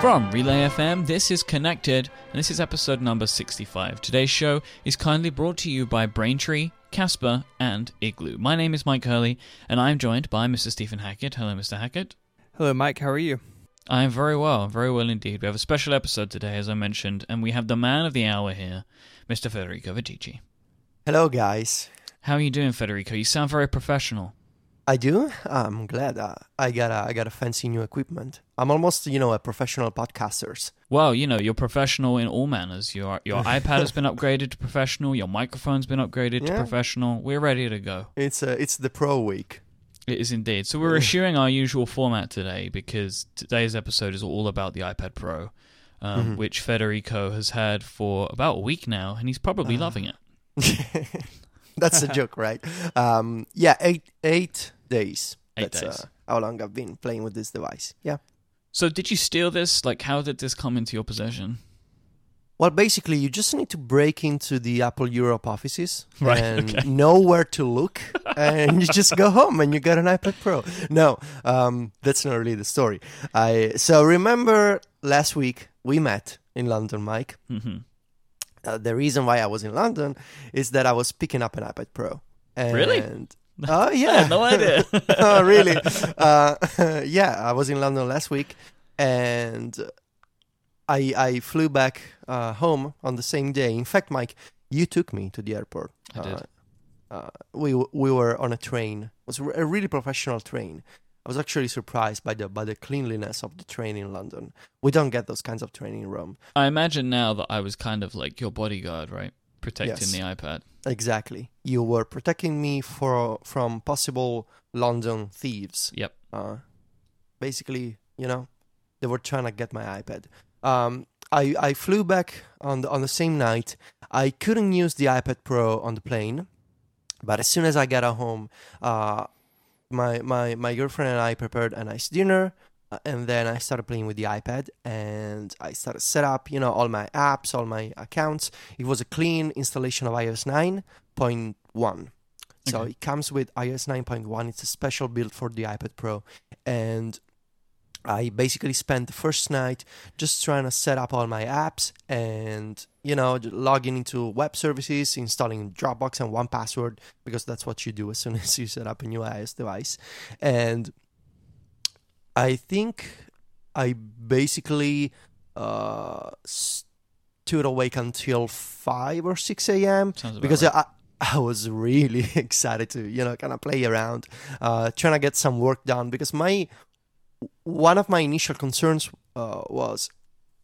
From Relay FM, this is Connected, and this is episode number 65. Today's show is kindly brought to you by Braintree, Casper, and Igloo. My name is Myke Hurley, and I'm joined by Mr. Stephen Hackett. Hello, Mr. Hackett. Hello, Myke. How are you? I'm very well, very well indeed. We have a special episode today, as I mentioned, and we have the man of the hour here, Mr. Federico Viticci. Hello, guys. How are you doing, Federico? You sound very professional. I do. I'm glad. Uh, I got a, I got a fancy new equipment. I'm almost, you know, a professional podcaster. Well, you know, you're professional in all manners. Your your iPad has been upgraded to professional. Your microphone's been upgraded to professional. We're ready to go. It's uh, it's the pro week. It is indeed. So we're eschewing our usual format today because today's episode is all about the iPad Pro, um, Mhm. which Federico has had for about a week now, and he's probably Uh, loving it. That's a joke, right? Um, yeah, eight eight days. Eight That's days. Uh, how long I've been playing with this device. Yeah. So did you steal this? Like, how did this come into your possession? Well, basically, you just need to break into the Apple Europe offices Right, and okay. know where to look, and you just go home and you got an iPad Pro. No, um, that's not really the story. I so remember last week we met in London, Myke. hmm Uh, the reason why I was in London is that I was picking up an iPad Pro. And, Really? Oh I yeah. no idea. oh really? Uh, yeah, I was in London last week, and I I flew back uh, home on the same day. In fact, Myke, you took me to the airport. I did. Uh, uh, we we were on a train. It was a really professional train. I was actually surprised by the by the cleanliness of the train in London. We don't get those kinds of train in Rome. I imagine now that I was kind of like your bodyguard, right? Protecting Yes. the iPad. Exactly. You were protecting me for from possible London thieves. Yep. Uh, basically, you know, they were trying to get my iPad. Um, I I flew back on the on the same night. I couldn't use the iPad Pro on the plane, but as soon as I got home, uh, my my my girlfriend and I prepared a nice dinner. uh, And then I started playing with the iPad, and I started set up, you know, all my apps, all my accounts. It was a clean installation of iOS 9.1. So Okay. it comes with iOS 9.1. It's a special build for the iPad Pro. And I basically spent the first night just trying to set up all my apps and, you know, logging into web services, installing Dropbox and 1Password because that's what you do as soon as you set up a new iOS device. And I think I basically uh, stood awake until 5 or 6 a.m because right. I, I was really excited to you know kind of play around, uh, trying to get some work done. Because my one of my initial concerns uh, was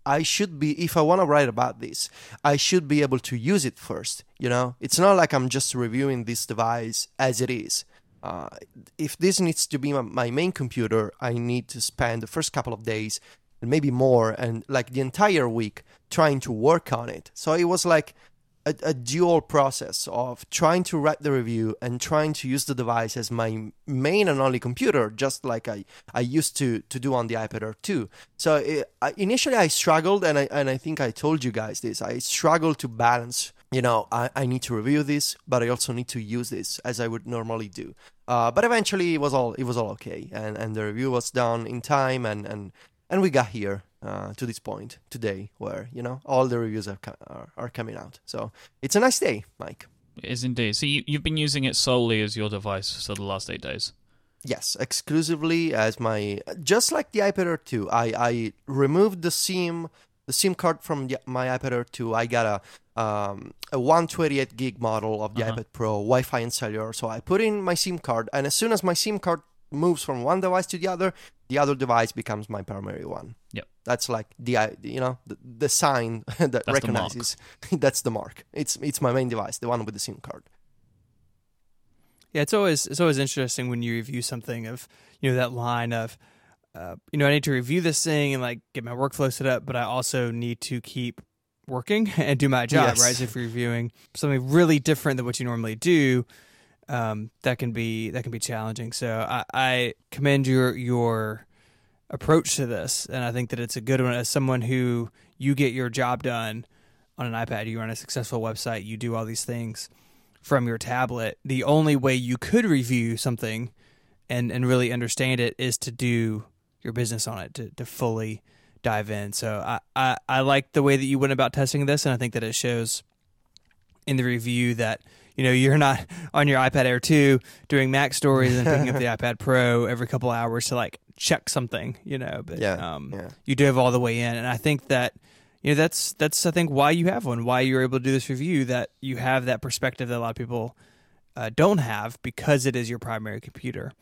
I should be if I want to write about this, I should be able to use it first. You know, it's not like I'm just reviewing this device as it is. Uh, if this needs to be my, my main computer, I need to spend the first couple of days and maybe more and like the entire week trying to work on it. So it was like a, a dual process of trying to write the review and trying to use the device as my main and only computer, just like I, I used to, to do on the iPad Air 2. So it, I, initially I struggled, and I, and I think I told you guys this, I struggled to balance, you know, I, I need to review this, but I also need to use this as I would normally do. Uh, but eventually it was all it was all okay, and, and the review was done in time, and, and, and we got here uh, to this point today where you know all the reviews are, are are coming out. So it's a nice day, Mike. It is indeed. So you, you've been using it solely as your device for the last eight days. Yes, exclusively as my just like the iPad Air 2. I I removed the SIM the SIM card from the, my iPad Air 2. I got a um, a 128 gig model of the Uh-huh. iPad Pro, Wi-Fi and cellular. So I put in my SIM card, and as soon as my SIM card moves from one device to the other, the other device becomes my primary one. Yep. That's like the you know the, the sign that the mark. recognizes that's the mark. It's it's my main device, the one with the SIM card. Yeah, it's always it's always interesting when you review something of you know that line of uh, you know I need to review this thing and like get my workflow set up, but I also need to keep working and do my job. Yes. Right? So if you're reviewing something really different than what you normally do, um, that can be that can be challenging. So I, I commend your your approach to this, and I think that it's a good one as someone who you get your job done on an iPad, you run a successful website, you do all these things from your tablet. The only way you could review something and and really understand it is to do your business on it to, to fully dive in. So I, I, I like the way that you went about testing this, and I think that it shows in the review that you know you're not on your iPad Air 2 doing MacStories and picking up the iPad Pro every couple hours to like check something, you know. But Yeah, um, yeah. you dove all the way in, and I think that you know that's that's I think why you have one, why you're able to do this review, that you have that perspective that a lot of people uh, don't have because it is your primary computer,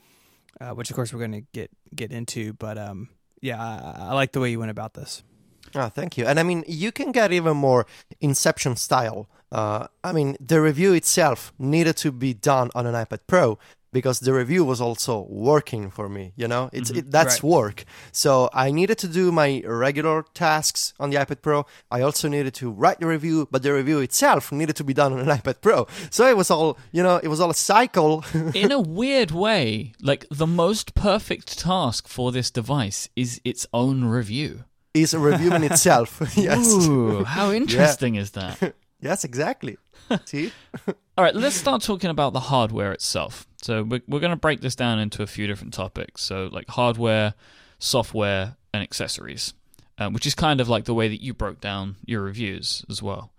uh, which of course we're going to get get into. But um, yeah, I, I like the way you went about this. Oh, thank you. And I mean, you can get even more Inception style. Uh, I mean, the review itself needed to be done on an iPad Pro because the review was also working for me. You know, it's mm-hmm. it, that's Right. work. So I needed to do my regular tasks on the iPad Pro. I also needed to write the review, but the review itself needed to be done on an iPad Pro. So it was all, you know, it was all a cycle. In a weird way, like the most perfect task for this device is its own review. is a review in itself. yes. Ooh, how interesting is that? Yes, exactly. See? All right, let's start talking about the hardware itself. So we're, we're going to break this down into a few different topics. So like hardware, software, and accessories, um, which is kind of like the way that you broke down your reviews as well.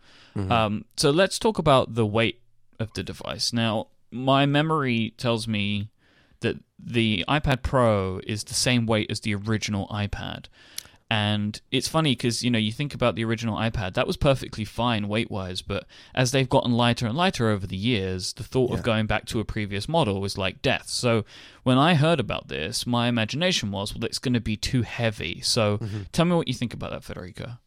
Um, so let's talk about the weight of the device. Now, my memory tells me that the iPad Pro is the same weight as the original iPad. And it's funny because, you know, you think about the original iPad, that was perfectly fine weight wise, but as they've gotten lighter and lighter over the years, the thought of going back to a previous model was like death. So when I heard about this, my imagination was, well, it's going to be too heavy. So tell me what you think about that, Federico.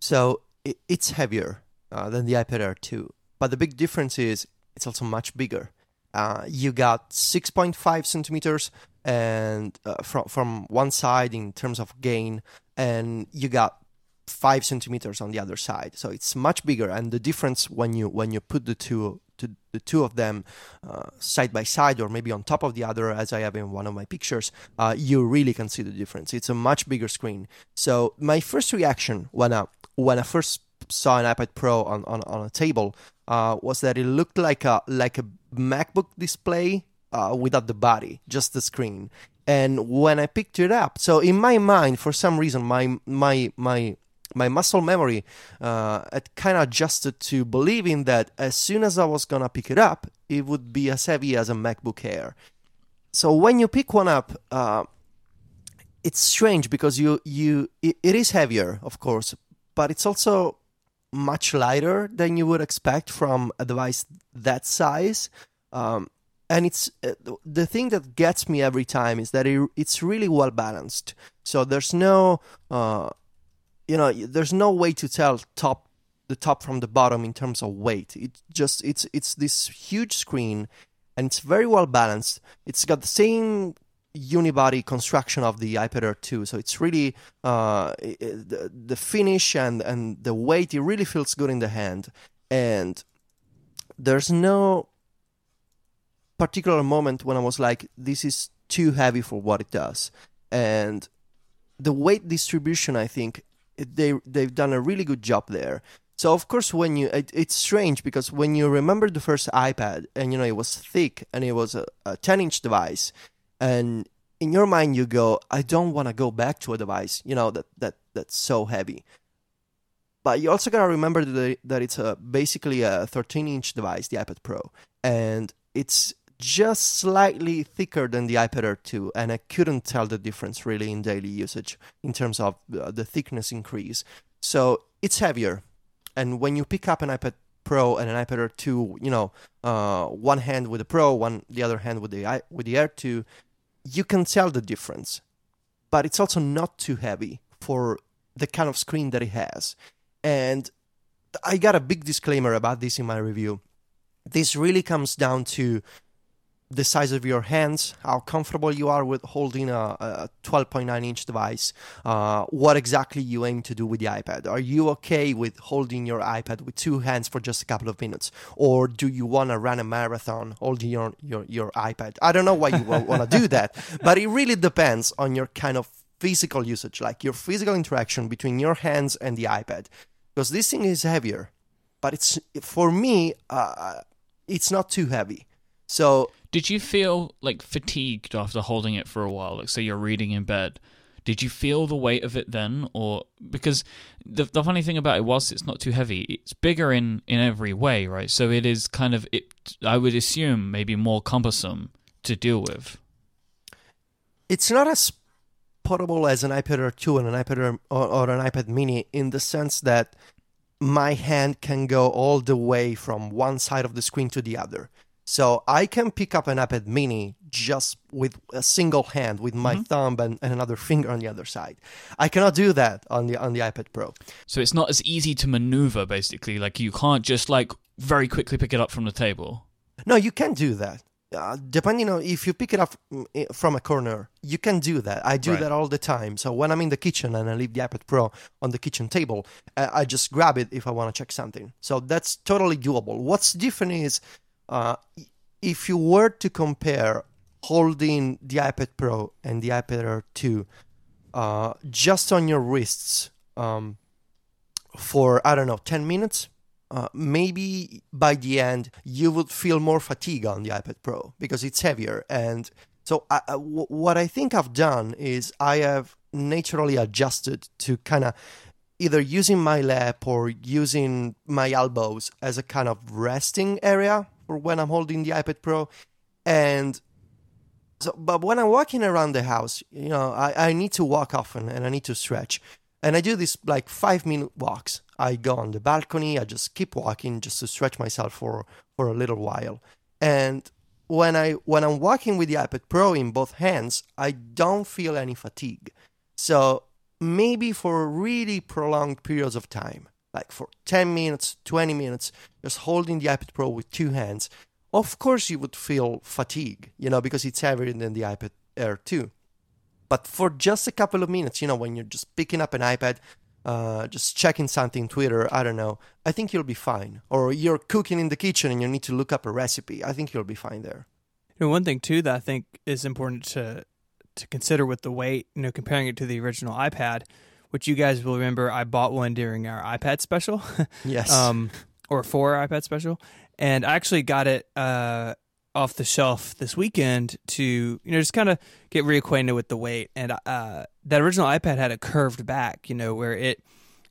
So it's heavier uh, than the iPad Air 2, but the big difference is it's also much bigger. Uh, you got 6.5 centimeters and uh, from from one side in terms of gain, and you got five centimeters on the other side. So it's much bigger, and the difference when you when you put the two to the two of them uh, side by side or maybe on top of the other, as I have in one of my pictures, uh, you really can see the difference. It's a much bigger screen. So my first reaction when I when I first saw an iPad Pro on on, on a table uh, was that it looked like a like a MacBook display uh, without the body, just the screen. And when I picked it up, so in my mind, for some reason, my my my my muscle memory uh, had kind of adjusted to believing that as soon as I was gonna pick it up, it would be as heavy as a MacBook Air. So when you pick one up, uh, it's strange because you you it, it is heavier, of course, but it's also much lighter than you would expect from a device that size. Um, and it's uh, the thing that gets me every time is that it, it's really well balanced. So there's no, uh, you know, there's no way to tell top the top from the bottom in terms of weight. It just it's it's this huge screen, and it's very well balanced. It's got the same unibody construction of the iPad Air 2, so it's really uh, the, the finish and and the weight. It really feels good in the hand, and there's no particular moment when I was like, this is too heavy for what it does. And the weight distribution, I think they they've done a really good job there. So of course, when you it, it's strange because when you remember the first iPad and you know it was thick and it was a, a 10 inch device, and in your mind you go, I don't want to go back to a device you know that that that's so heavy. But you also gotta remember that that it's a basically a 13 inch device, the iPad Pro, and it's just slightly thicker than the iPad Air 2, and I couldn't tell the difference really in daily usage in terms of uh, the thickness increase. So it's heavier, and when you pick up an iPad Pro and an iPad Air 2, you know, uh, one hand with the Pro, one the other hand with the with the Air 2, you can tell the difference. But it's also not too heavy for the kind of screen that it has. And I got a big disclaimer about this in my review. This really comes down to the size of your hands, how comfortable you are with holding a, a 12.9 inch device, uh, what exactly you aim to do with the iPad. Are you okay with holding your iPad with two hands for just a couple of minutes? Or do you want to run a marathon holding your, your, your iPad? I don't know why you want to do that, but it really depends on your kind of physical usage, like your physical interaction between your hands and the iPad. Because this thing is heavier, but it's for me, uh, it's not too heavy. So Did you feel like fatigued after holding it for a while? Like, say you're reading in bed. Did you feel the weight of it then, or because the the funny thing about it, was it's not too heavy, it's bigger in in every way, right? So it is kind of it. I would assume maybe more cumbersome to deal with. It's not as portable as an iPad Air 2 and an iPad or, or an iPad Mini in the sense that my hand can go all the way from one side of the screen to the other. So I can pick up an iPad mini just with a single hand, with my Mhm. thumb and, and another finger on the other side. I cannot do that on the on the iPad Pro. So it's not as easy to maneuver. Basically, like you can't just like very quickly pick it up from the table. No, you can do that. Uh, depending on if you pick it up mm, from a corner, you can do that. I do Right. that all the time. So when I'm in the kitchen and I leave the iPad Pro on the kitchen table, I just grab it if I want to check something. So that's totally doable. What's different is uh, if you were to compare holding the iPad Pro and the iPad Air 2 uh, just on your wrists um, for, I don't know, 10 minutes, uh, maybe by the end you would feel more fatigue on the iPad Pro because it's heavier. And so, I, w- what I think I've done is I have naturally adjusted to kind of either using my lap or using my elbows as a kind of resting area for when I'm holding the iPad Pro. And so, but when I'm walking around the house, you know, I, I need to walk often and I need to stretch. And I do this like five minute walks. I go on the balcony, I just keep walking just to stretch myself for, for a little while. And when I when I'm walking with the iPad Pro in both hands, I don't feel any fatigue. So maybe for really prolonged periods of time, like for 10 minutes, 20 minutes, just holding the iPad Pro with two hands, of course you would feel fatigue, you know, because it's heavier than the iPad Air 2. But for just a couple of minutes, you know, when you're just picking up an iPad, uh, just checking something, Twitter, I don't know, I think you'll be fine. Or you're cooking in the kitchen and you need to look up a recipe, I think you'll be fine there. You know, one thing too that I think is important to to consider with the weight, you know, comparing it to the original iPad, which you guys will remember, I bought one during our iPad special, Yes. um, or for our iPad special, and I actually got it uh, off the shelf this weekend to you know just kind of get reacquainted with the weight. And uh, that original iPad had a curved back, you know, where it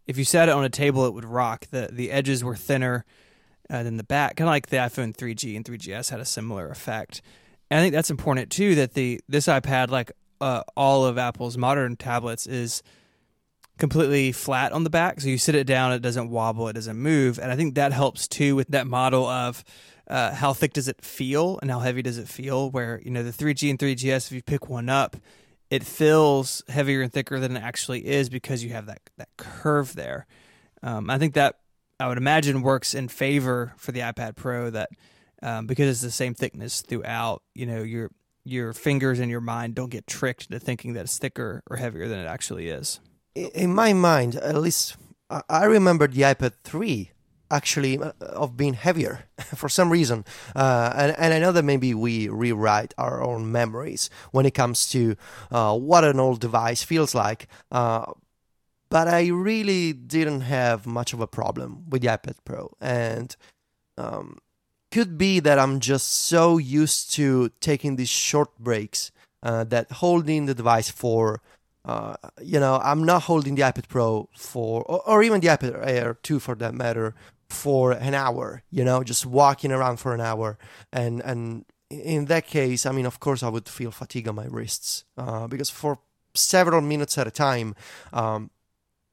if you sat it on a table, it would rock. the The edges were thinner uh, than the back, kind of like the iPhone 3G and 3GS had a similar effect. And I think that's important too. That the this iPad, like uh, all of Apple's modern tablets, is completely flat on the back. So you sit it down, it doesn't wobble, it doesn't move. And I think that helps too with that model of uh, how thick does it feel and how heavy does it feel. Where you know the 3G and 3GS, if you pick one up, it feels heavier and thicker than it actually is because you have that that curve there. Um, I think that I would imagine works in favor for the iPad Pro that um, because it's the same thickness throughout. You know your your fingers and your mind don't get tricked into thinking that it's thicker or heavier than it actually is. In my mind, at least, I- I remember the iPad 3 actually uh, of being heavier for some reason. Uh, and, and I know that maybe we rewrite our own memories when it comes to uh, what an old device feels like. Uh, but I really didn't have much of a problem with the iPad Pro. And um, could be that I'm just so used to taking these short breaks uh, that holding the device for uh, you know, I'm not holding the iPad Pro for, or, or even the iPad Air 2 for that matter, for an hour, you know, just walking around for an hour. And, and in that case, I mean, of course, I would feel fatigue on my wrists uh, because for several minutes at a time, um,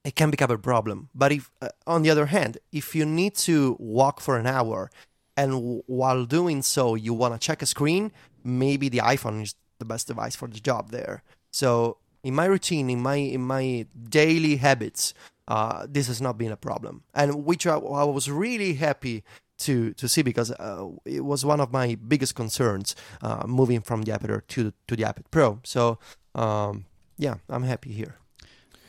it can become a problem. But if, uh, on the other hand, if you need to walk for an hour and w- while doing so, you want to check a screen, maybe the iPhone is the best device for the job there. So in my routine, in my in my daily habits, uh, this has not been a problem, and which I, I was really happy to to see because uh, it was one of my biggest concerns uh, moving from the iPad to to the iPad Pro. So um, yeah, I'm happy here.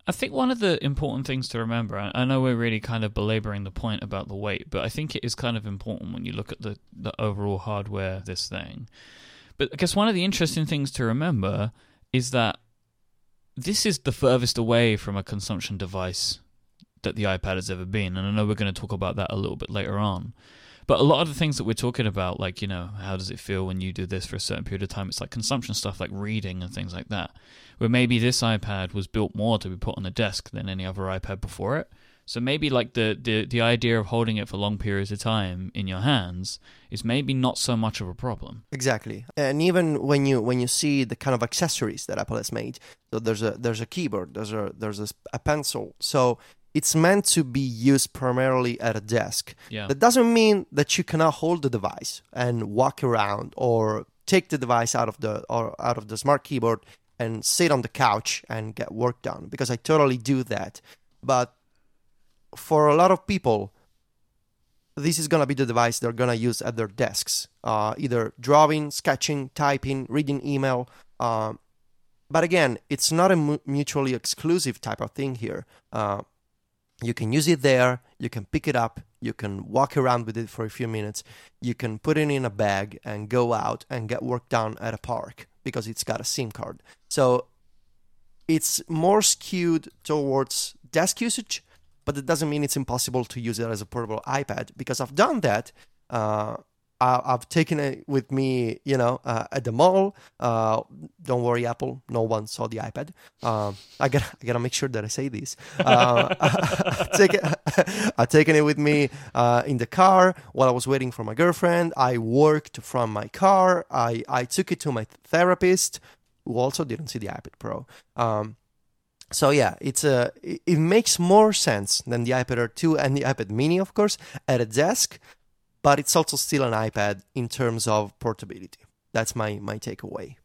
I think one of the important things to remember, I know we're really kind of belaboring the point about the weight, but I think it is kind of important when you look at the, the overall hardware of this thing. But I guess one of the interesting things to remember is that this is the furthest away from a consumption device that the iPad has ever been. And I know we're going to talk about that a little bit later on. But a lot of the things that we're talking about, like, you know, how does it feel when you do this for a certain period of time? It's like consumption stuff like reading and things like that. Where maybe this iPad was built more to be put on the desk than any other iPad before it. So maybe like the, the, the idea of holding it for long periods of time in your hands is maybe not so much of a problem. Exactly, and even when you when you see the kind of accessories that Apple has made, so there's a there's a keyboard, there's a there's a, a pencil, so it's meant to be used primarily at a desk. Yeah. That doesn't mean that you cannot hold the device and walk around or take the device out of the or out of the smart keyboard and sit on the couch and get work done because I totally do that. But for a lot of people, this is gonna be the device they're gonna use at their desks, uh, either drawing, sketching, typing, reading email. Uh, but again, it's not a mu- mutually exclusive type of thing here. Uh, you can use it there, you can pick it up, you can walk around with it for a few minutes, you can put it in a bag and go out and get work done at a park because it's got a SIM card. So it's more skewed towards desk usage but it doesn't mean it's impossible to use it as a portable iPad because I've done that. Uh, I, have taken it with me, you know, uh, at the mall. Uh, don't worry, Apple. No one saw the iPad. Um, I gotta, I gotta make sure that I say this. Uh, I've taken it with me uh, in the car while I was waiting for my girlfriend. I worked from my car. I, I took it to my therapist, who also didn't see the iPad Pro. Um, so yeah, it's a it makes more sense than the iPad Air 2 and the iPad Mini, of course, at a desk, but it's also still an iPad in terms of portability. That's my my takeaway.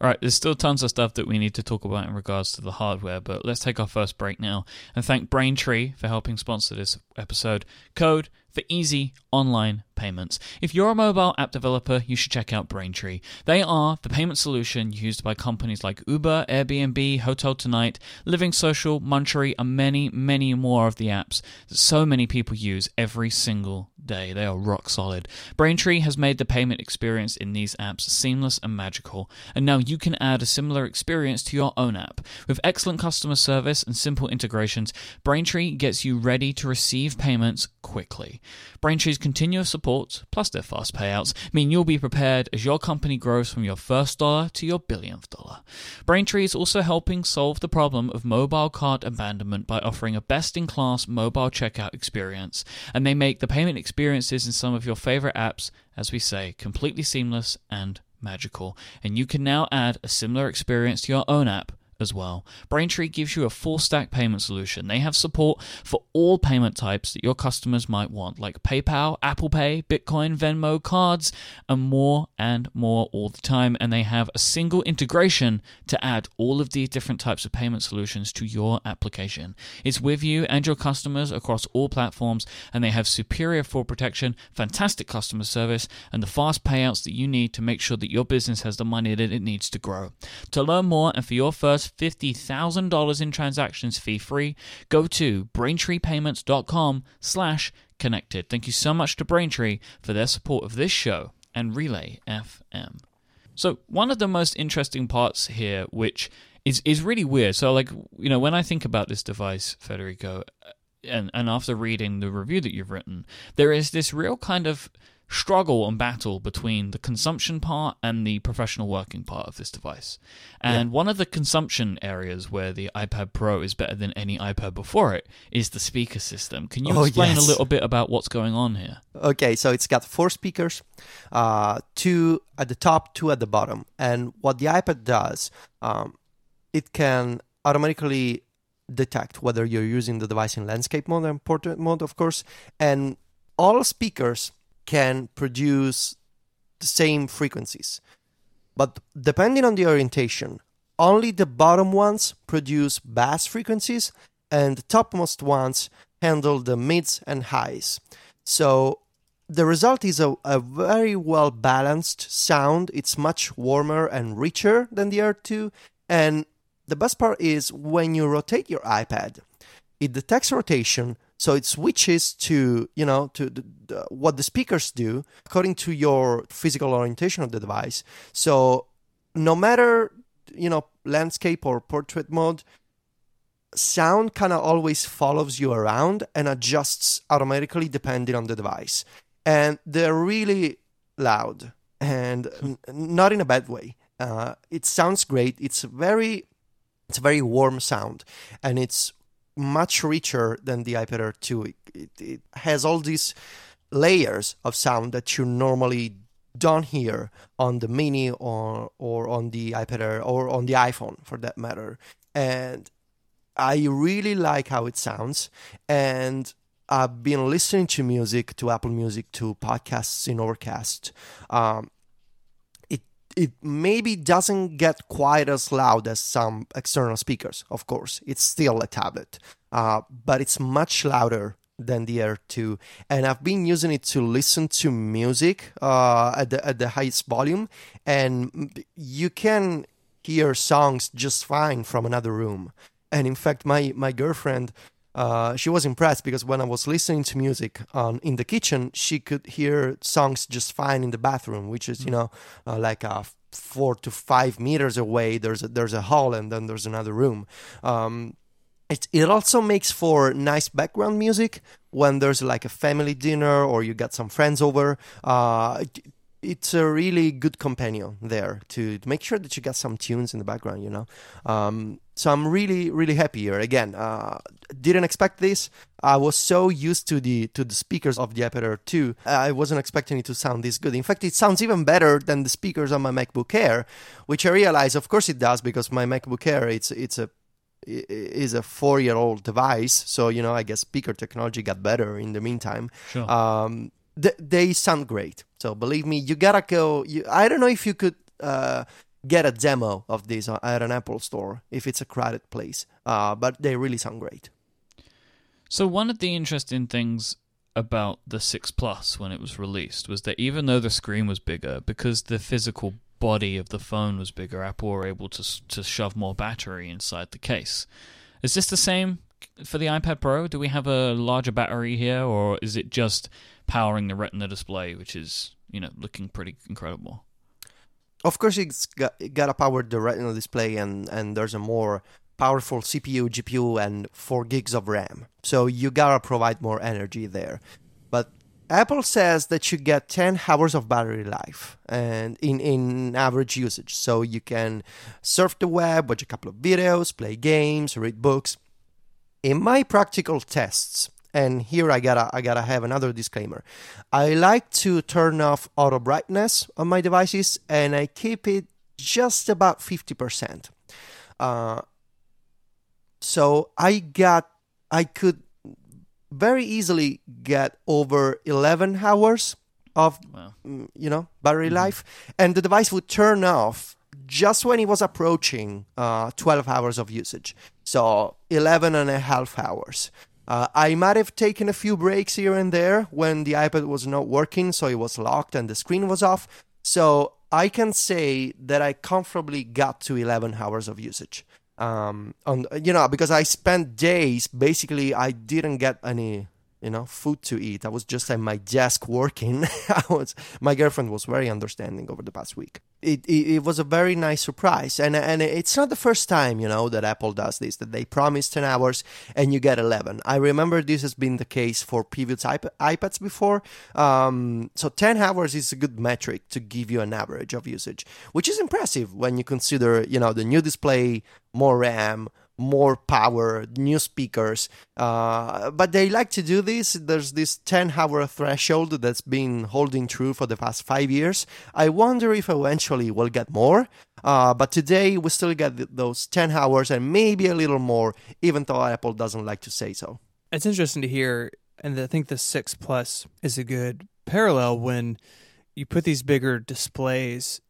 All right, there's still tons of stuff that we need to talk about in regards to the hardware, but let's take our first break now and thank Braintree for helping sponsor this episode. Code for easy online payments. If you're a mobile app developer, you should check out Braintree. They are the payment solution used by companies like Uber, Airbnb, Hotel Tonight, Living Social, Munchery, and many, many more of the apps that so many people use every single day. They are rock solid. Braintree has made the payment experience in these apps seamless and magical, and now you can add a similar experience to your own app. With excellent customer service and simple integrations, Braintree gets you ready to receive payments quickly. Braintree's continuous support, plus their fast payouts, mean you'll be prepared as your company grows from your first dollar to your billionth dollar. Braintree is also helping solve the problem of mobile cart abandonment by offering a best in class mobile checkout experience, and they make the payment experiences in some of your favorite apps, as we say, completely seamless and magical. And you can now add a similar experience to your own app as well. Braintree gives you a full stack payment solution. They have support for all payment types that your customers might want, like PayPal, Apple Pay, Bitcoin, Venmo, cards, and more and more all the time. And they have a single integration to add all of these different types of payment solutions to your application. It's with you and your customers across all platforms, and they have superior fraud protection, fantastic customer service, and the fast payouts that you need to make sure that your business has the money that it needs to grow. To learn more and for your first $50,000 in transactions fee free, go to braintreepayments.com slash connected. Thank you so much to Braintree for their support of this show and Relay FM. So one of the most interesting parts here, which is, is really weird. So like, you know, when I think about this device, Federico, and, and after reading the review that you've written, there is this real kind of struggle and battle between the consumption part and the professional working part of this device. And yeah. one of the consumption areas where the iPad Pro is better than any iPad before it is the speaker system. Can you oh, explain yes. a little bit about what's going on here? Okay, so it's got four speakers, uh, two at the top, two at the bottom. And what the iPad does, um, it can automatically detect whether you're using the device in landscape mode and portrait mode, of course. And all speakers can produce the same frequencies. But depending on the orientation, only the bottom ones produce bass frequencies and the topmost ones handle the mids and highs. So the result is a, a very well balanced sound. It's much warmer and richer than the Air 2. And the best part is when you rotate your iPad, it detects rotation, so it switches to you know to the, the, what the speakers do according to your physical orientation of the device. So no matter you know landscape or portrait mode, sound kind of always follows you around and adjusts automatically depending on the device. And they're really loud and n- not in a bad way. Uh, it sounds great. It's very, it's a very warm sound, and it's much richer than the iPad Air 2. It, it, it has all these layers of sound that you normally don't hear on the Mini or or on the iPad Air or on the iPhone for that matter. And I really like how it sounds. And I've been listening to music, to Apple Music, to podcasts in Overcast. Um, it maybe doesn't get quite as loud as some external speakers. Of course, it's still a tablet, uh, but it's much louder than the Air 2, and I've been using it to listen to music uh, at the at the highest volume, and you can hear songs just fine from another room. And in fact, my my girlfriend. Uh, she was impressed because when I was listening to music on in the kitchen, she could hear songs just fine in the bathroom, which is you know uh, like a four to five meters away. There's a, there's a hall and then there's another room. Um, it, it also makes for nice background music when there's like a family dinner or you got some friends over. Uh, it's a really good companion there to, to, make sure that you got some tunes in the background, you know. Um, so I'm really, really happy here. Again, uh, didn't expect this. I was so used to the to the speakers of the Air 2, I wasn't expecting it to sound this good. In fact, it sounds even better than the speakers on my MacBook Air, which I realize, of course, it does because my MacBook Air it's it's a is a four year old device. So, you know, I guess speaker technology got better in the meantime. Sure. Um, th- they sound great. So believe me, you gotta go. You, I don't know if you could uh, get a demo of this at an Apple store if it's a crowded place, uh, but they really sound great. So, one of the interesting things about the 6 Plus when it was released was that even though the screen was bigger, because the physical body of the phone was bigger, Apple were able to to shove more battery inside the case. Is this the same for the iPad Pro? Do we have a larger battery here, or is it just powering the Retina display, which is you know looking pretty incredible? Of course, it's got, it got to power the Retina display, and and there's a more powerful CPU, GPU, and four gigs of RAM. So you gotta provide more energy there. But Apple says that you get 10 hours of battery life and in, in average usage. So you can surf the web, watch a couple of videos, play games, read books. In my practical tests, and here I gotta I gotta have another disclaimer. I like to turn off auto brightness on my devices and I keep it just about 50%. Uh, so I got I could very easily get over 11 hours of wow. Mm, you know battery mm-hmm. life and the device would turn off just when it was approaching uh, 12 hours of usage so 11 and a half hours uh, i might have taken a few breaks here and there when the ipad was not working so it was locked and the screen was off. So i can say that i comfortably got to 11 hours of usage. Um, on you know because I spent days basically I didn't get any you know food to eat. I was just at my desk working. I was my girlfriend was very understanding over the past week. It, it, it was a very nice surprise, and and it's not the first time you know that Apple does this. That they promise ten hours and you get eleven. I remember this has been the case for previous iP- iPads before. Um, so ten hours is a good metric to give you an average of usage, which is impressive when you consider you know the new display, more RAM more power, new speakers. Uh, but they like to do this. There's this 10 hour threshold that's been holding true for the past five years. I wonder if eventually we'll get more. Uh, but today we still get those 10 hours and maybe a little more, even though Apple doesn't like to say so. It's interesting to hear, and I think the 6 Plus is a good parallel when you put these bigger displays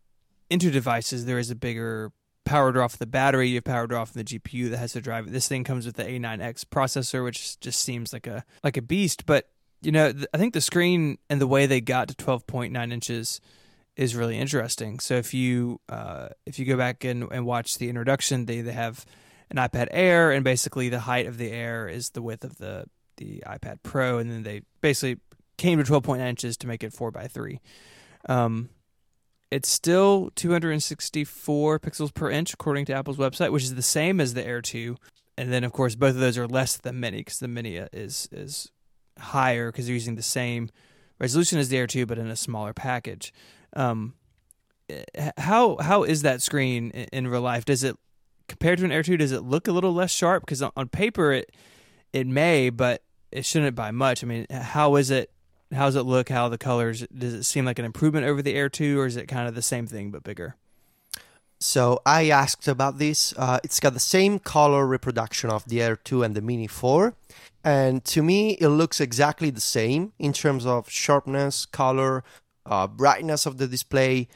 into devices, there is a bigger power draw for the battery, you have power draw from the GPU that has to drive it. This thing comes with the A9X processor, which just seems like a like a beast. But you know, I think the screen and the way they got to 12.9 inches is really interesting. So if you uh, if you go back and, and watch the introduction, they they have an iPad Air, and basically the height of the Air is the width of the the iPad Pro, and then they basically came to 12.9 inches to make it four by three. Um, it's still 264 pixels per inch according to Apple's website, which is the same as the Air 2. and then of course both of those are less than Mini because the Mini is is higher because they're using the same resolution as the Air 2 but in a smaller package. Um, how how is that screen in, in real life? Does it compared to an Air 2 does it look a little less sharp because on, on paper it it may but it shouldn't by much. I mean, how is it how does it look? How the colors? Does it seem like an improvement over the Air 2 or is it kind of the same thing but bigger? So I asked about this. Uh, it's got the same color reproduction of the Air 2 and the Mini 4. And to me, it looks exactly the same in terms of sharpness, color, uh, brightness of the display.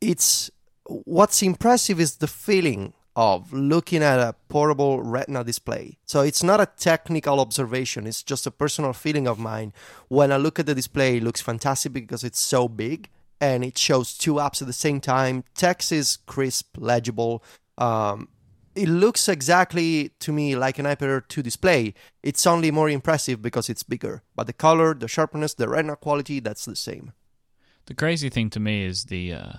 It's what's impressive is the feeling of looking at a portable retina display. So it's not a technical observation, it's just a personal feeling of mine. When I look at the display, it looks fantastic because it's so big and it shows two apps at the same time. Text is crisp, legible. Um, it looks exactly to me like an iPad 2 display. It's only more impressive because it's bigger, but the color, the sharpness, the retina quality, that's the same. The crazy thing to me is the uh,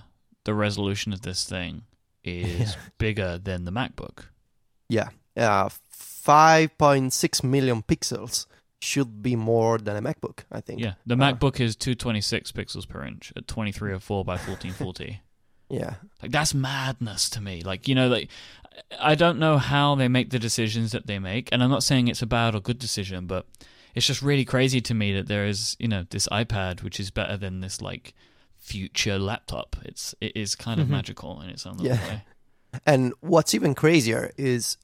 the resolution of this thing is bigger than the MacBook. Yeah, uh, 5.6 million pixels should be more than a MacBook, I think. Yeah, the Uh, MacBook is 226 pixels per inch at 2304 by 1440. Yeah. like that's madness to me. Like you know, like I don't know how they make the decisions that they make, and I'm not saying it's a bad or good decision, but it's just really crazy to me that there is you know this iPad which is better than this like future laptop. It's it is kind of Mhm. magical in its own Yeah. way. And what's even crazier is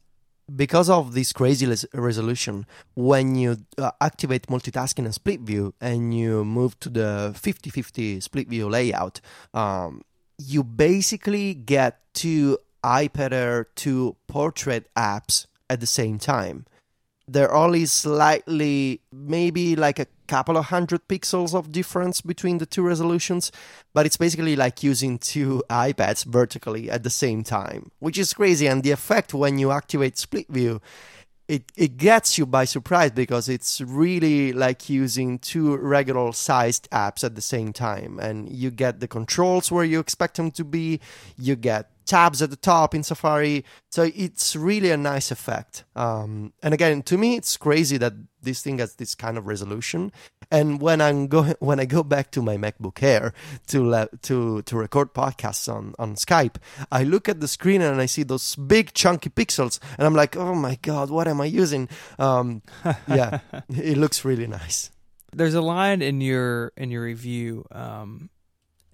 because of this crazy res- resolution, when you uh, activate multitasking and split view and you move to the 50 50 split view layout, um, you basically get two iPad Air 2 portrait apps at the same time. They're only slightly, maybe like a couple of hundred pixels of difference between the two resolutions, but it's basically like using two iPads vertically at the same time, which is crazy. And the effect when you activate split view, it, it gets you by surprise because it's really like using two regular sized apps at the same time. And you get the controls where you expect them to be, you get tabs at the top in Safari. So it's really a nice effect. Um, and again, to me, it's crazy that this thing has this kind of resolution. And when I'm go when I go back to my MacBook Air to le- to to record podcasts on on Skype, I look at the screen and I see those big chunky pixels, and I'm like, oh my god, what am I using? Um, yeah, it looks really nice. There's a line in your in your review. Um,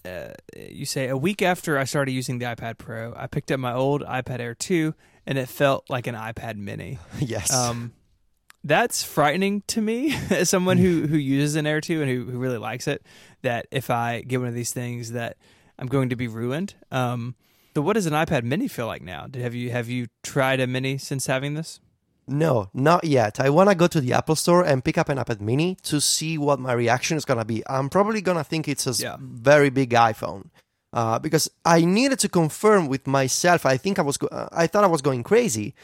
uh, you say a week after I started using the iPad Pro, I picked up my old iPad Air 2, and it felt like an iPad Mini. yes. Um, that's frightening to me as someone who who uses an Air 2 and who, who really likes it. That if I get one of these things, that I'm going to be ruined. Um, so what does an iPad Mini feel like now? Did, have you have you tried a Mini since having this? No, not yet. I want to go to the Apple Store and pick up an iPad mini to see what my reaction is going to be. I'm probably going to think it's a Yeah. very big iPhone. Uh, because I needed to confirm with myself. I think I was, go- uh, I thought I was going crazy.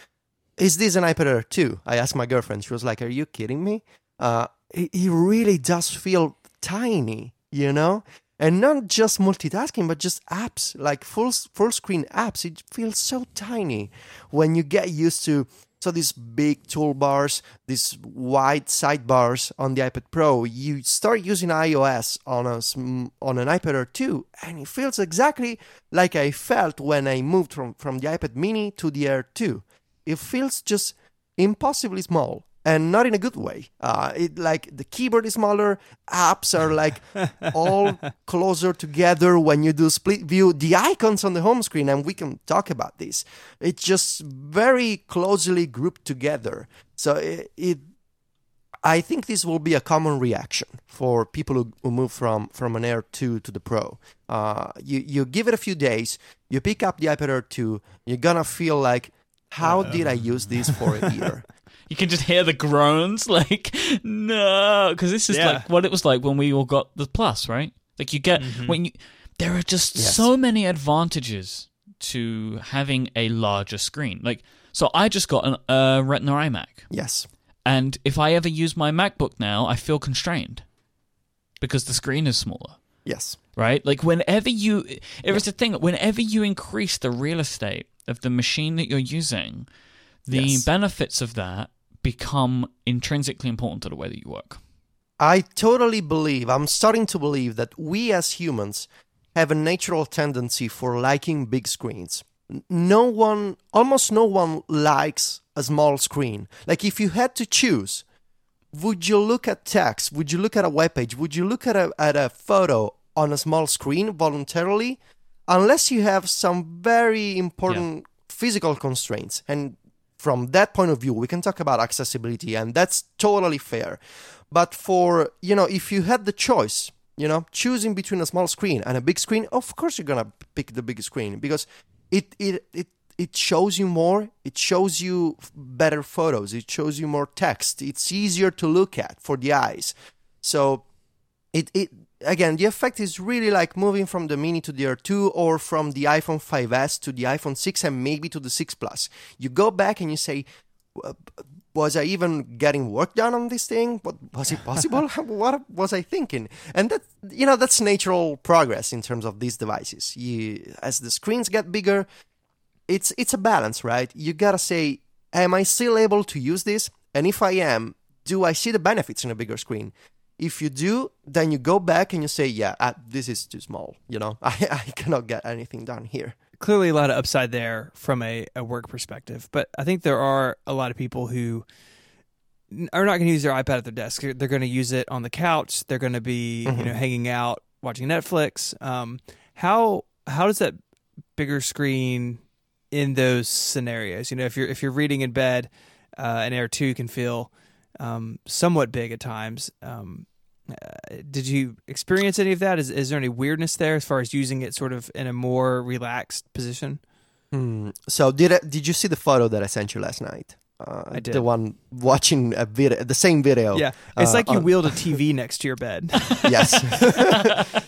Is this an iPad Air 2? I asked my girlfriend. She was like, Are you kidding me? Uh, it, it really does feel tiny, you know? And not just multitasking, but just apps, like full, full screen apps. It feels so tiny when you get used to so these big toolbars, these wide sidebars on the iPad Pro, you start using iOS on a on an iPad Air 2, and it feels exactly like I felt when I moved from, from the iPad Mini to the Air 2. It feels just impossibly small, and not in a good way. Uh, it like the keyboard is smaller, apps are like all closer together when you do split view. The icons on the home screen, and we can talk about this. It's just very closely grouped together. So it, it I think this will be a common reaction for people who, who move from, from an Air 2 to the Pro. Uh, you, you give it a few days, you pick up the iPad Air 2, you're gonna feel like, how did I use this for a year? You can just hear the groans, like no, because this is Yeah. like what it was like when we all got the plus, right? Like you get Mhm. when you. There are just Yes. so many advantages to having a larger screen. Like, so I just got an, a Retina iMac, yes. and if I ever use my MacBook now, I feel constrained because the screen is smaller. Yes. right? Like whenever you, it was the thing. Whenever you increase the real estate of the machine that you're using, the Yes. benefits of that become intrinsically important to the way that you work. I totally believe, I'm starting to believe that we as humans have a natural tendency for liking big screens. No one, almost no one likes a small screen. Like if you had to choose, would you look at text? Would you look at a web page? Would you look at a, at a photo on a small screen voluntarily? Unless you have some very important physical constraints. And from that point of view, we can talk about accessibility, and that's totally fair. But for, you know, if you had the choice, you know, choosing between a small screen and a big screen, of course you're gonna pick the big screen because it it it it shows you more, it shows you better photos, it shows you more text, it's easier to look at for the eyes. So it it again the effect is really like moving from the mini to the Air 2 or from the iPhone 5s to the iPhone 6 and maybe to the 6 Plus. You go back and you say, "Uh, was I even getting work done on this thing? What was it possible? what was I thinking? And that you know that's natural progress in terms of these devices. You as the screens get bigger, it's it's a balance, right? You gotta say, am I still able to use this? And if I am, do I see the benefits in a bigger screen? If you do, then you go back and you say, yeah, uh, this is too small. You know, I, I cannot get anything done here. clearly a lot of upside there from a, a work perspective. But I think there are a lot of people who are not going to use their iPad at their desk. They're going to use it on the couch. They're going to be you know hanging out watching Netflix. Um, how how does that bigger screen in those scenarios? You know, if you're if you're reading in bed, uh, an Air two can feel um, somewhat big at times. Um, uh, did you experience any of that? Is is there any weirdness there as far as using it sort of in a more relaxed position? Hmm. So did I, did you see the photo that I sent you last night? Uh, I did. The one watching a video, the same video. Yeah, it's uh, like you on- wheeled a TV next to your bed. yes.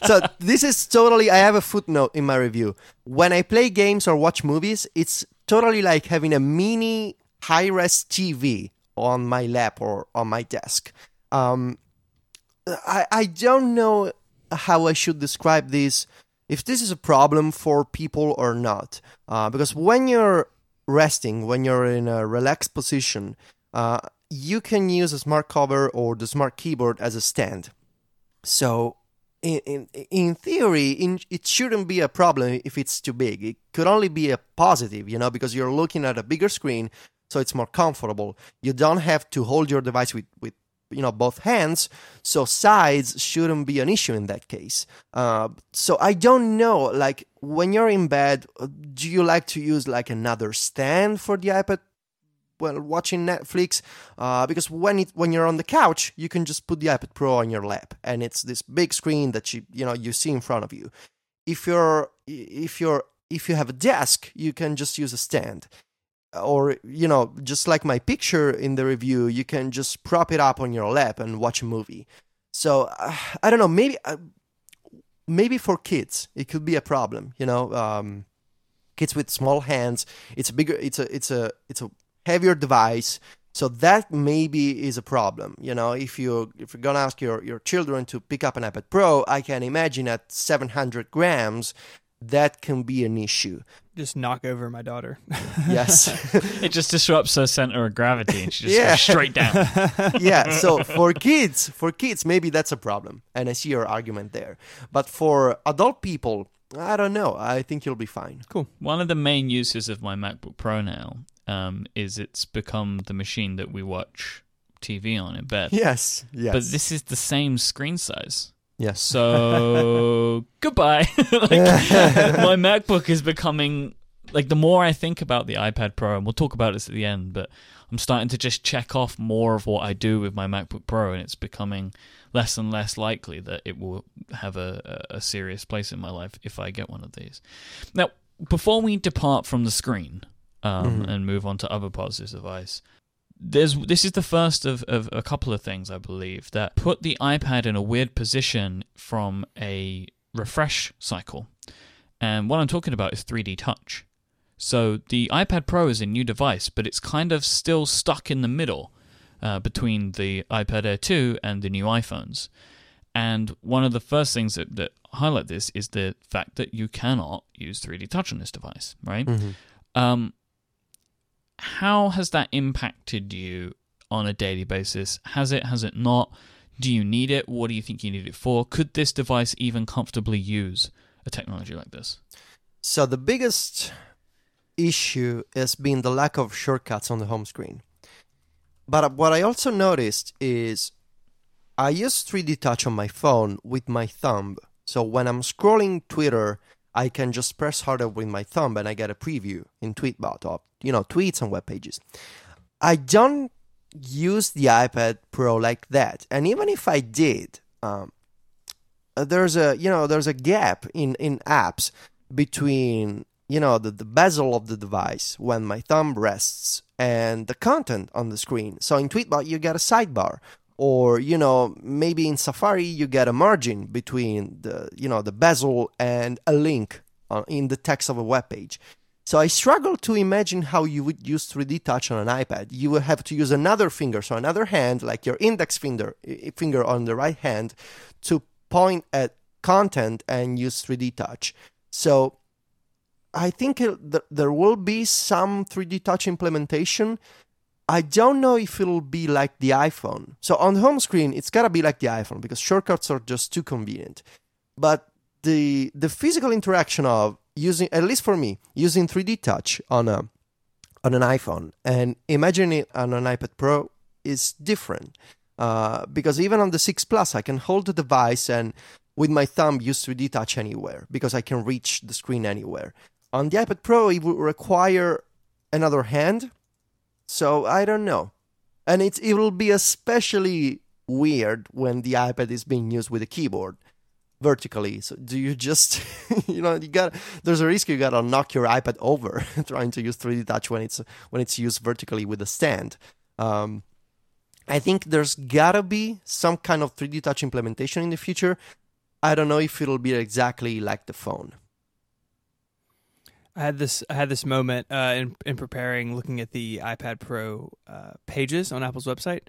so this is totally. I have a footnote in my review. When I play games or watch movies, it's totally like having a mini high-res TV on my lap or on my desk. Um, I I don't know how I should describe this. If this is a problem for people or not, uh, because when you're resting, when you're in a relaxed position, uh, you can use a smart cover or the smart keyboard as a stand. So, in in, in theory, in, it shouldn't be a problem if it's too big. It could only be a positive, you know, because you're looking at a bigger screen, so it's more comfortable. You don't have to hold your device with with you know both hands, so size shouldn't be an issue in that case. Uh, so I don't know, like when you're in bed, do you like to use like another stand for the iPad? well watching Netflix, uh, because when it when you're on the couch, you can just put the iPad Pro on your lap, and it's this big screen that you you know you see in front of you. If you're if you're if you have a desk, you can just use a stand, or you know just like my picture in the review, you can just prop it up on your lap and watch a movie. So uh, I don't know, maybe uh, maybe for kids it could be a problem, you know. Um, kids with small hands, it's a bigger, it's a it's a it's a heavier device so that maybe is a problem you know if you if you're gonna ask your, your children to pick up an ipad pro i can imagine at 700 grams that can be an issue Just knock over my daughter. yes It just disrupts her center of gravity and she just Yeah. goes straight down. yeah so for kids for kids maybe that's a problem and i see your argument there but for adult people i don't know i think you'll be fine Cool. One of the main uses of my MacBook Pro now um, is it's become the machine that we watch TV on in bed. yes yes But this is the same screen size. Yes So goodbye. like my MacBook is becoming like the more I think about the iPad Pro, and we'll talk about this at the end, but I'm starting to just check off more of what I do with my MacBook Pro, and it's becoming less and less likely that it will have a, a serious place in my life if I get one of these. Now, before we depart from the screen um, Mhm. and move on to other parts of this device, there's this is the first of, of a couple of things I believe that put the iPad in a weird position from a refresh cycle. And what I'm talking about is 3D touch. So the iPad Pro is a new device, but it's kind of still stuck in the middle uh, between the iPad Air 2 and the new iPhones. And one of the first things that, that highlight this is the fact that you cannot use 3D touch on this device, right? Mhm. Um, how has that impacted you on a daily basis? Has it? Has it not? Do you need it? What do you think you need it for? Could this device even comfortably use a technology like this? So the biggest issue has been the lack of shortcuts on the home screen. But what I also noticed is I use 3D Touch on my phone with my thumb. So when I'm scrolling Twitter, I can just press harder with my thumb and I get a preview in Tweetbot of, you know, tweets and web pages. I don't use the iPad Pro like that. And even if I did, um, there's a, you know, there's a gap in, in apps between you know the, the bezel of the device when my thumb rests and the content on the screen so in tweetbot you get a sidebar or you know maybe in safari you get a margin between the you know the bezel and a link uh, in the text of a web page so i struggle to imagine how you would use 3d touch on an ipad you would have to use another finger so another hand like your index finger finger on the right hand to point at content and use 3d touch so I think uh, there will be some 3D Touch implementation. I don't know if it'll be like the iPhone. So on the home screen, it's gotta be like the iPhone because shortcuts are just too convenient. But the the physical interaction of using, at least for me, using 3D Touch on a on an iPhone and imagining it on an iPad Pro is different. Uh, because even on the 6 Plus, I can hold the device and with my thumb use 3D Touch anywhere because I can reach the screen anywhere. On the iPad Pro, it would require another hand. So I don't know. And it, it will be especially weird when the iPad is being used with a keyboard vertically. So do you just, you know, you got there's a risk you got to knock your iPad over trying to use 3D Touch when it's when it's used vertically with a stand. Um, I think there's gotta be some kind of 3D Touch implementation in the future. I don't know if it'll be exactly like the phone. I had this I had this moment uh, in in preparing, looking at the iPad Pro uh, pages on Apple's website,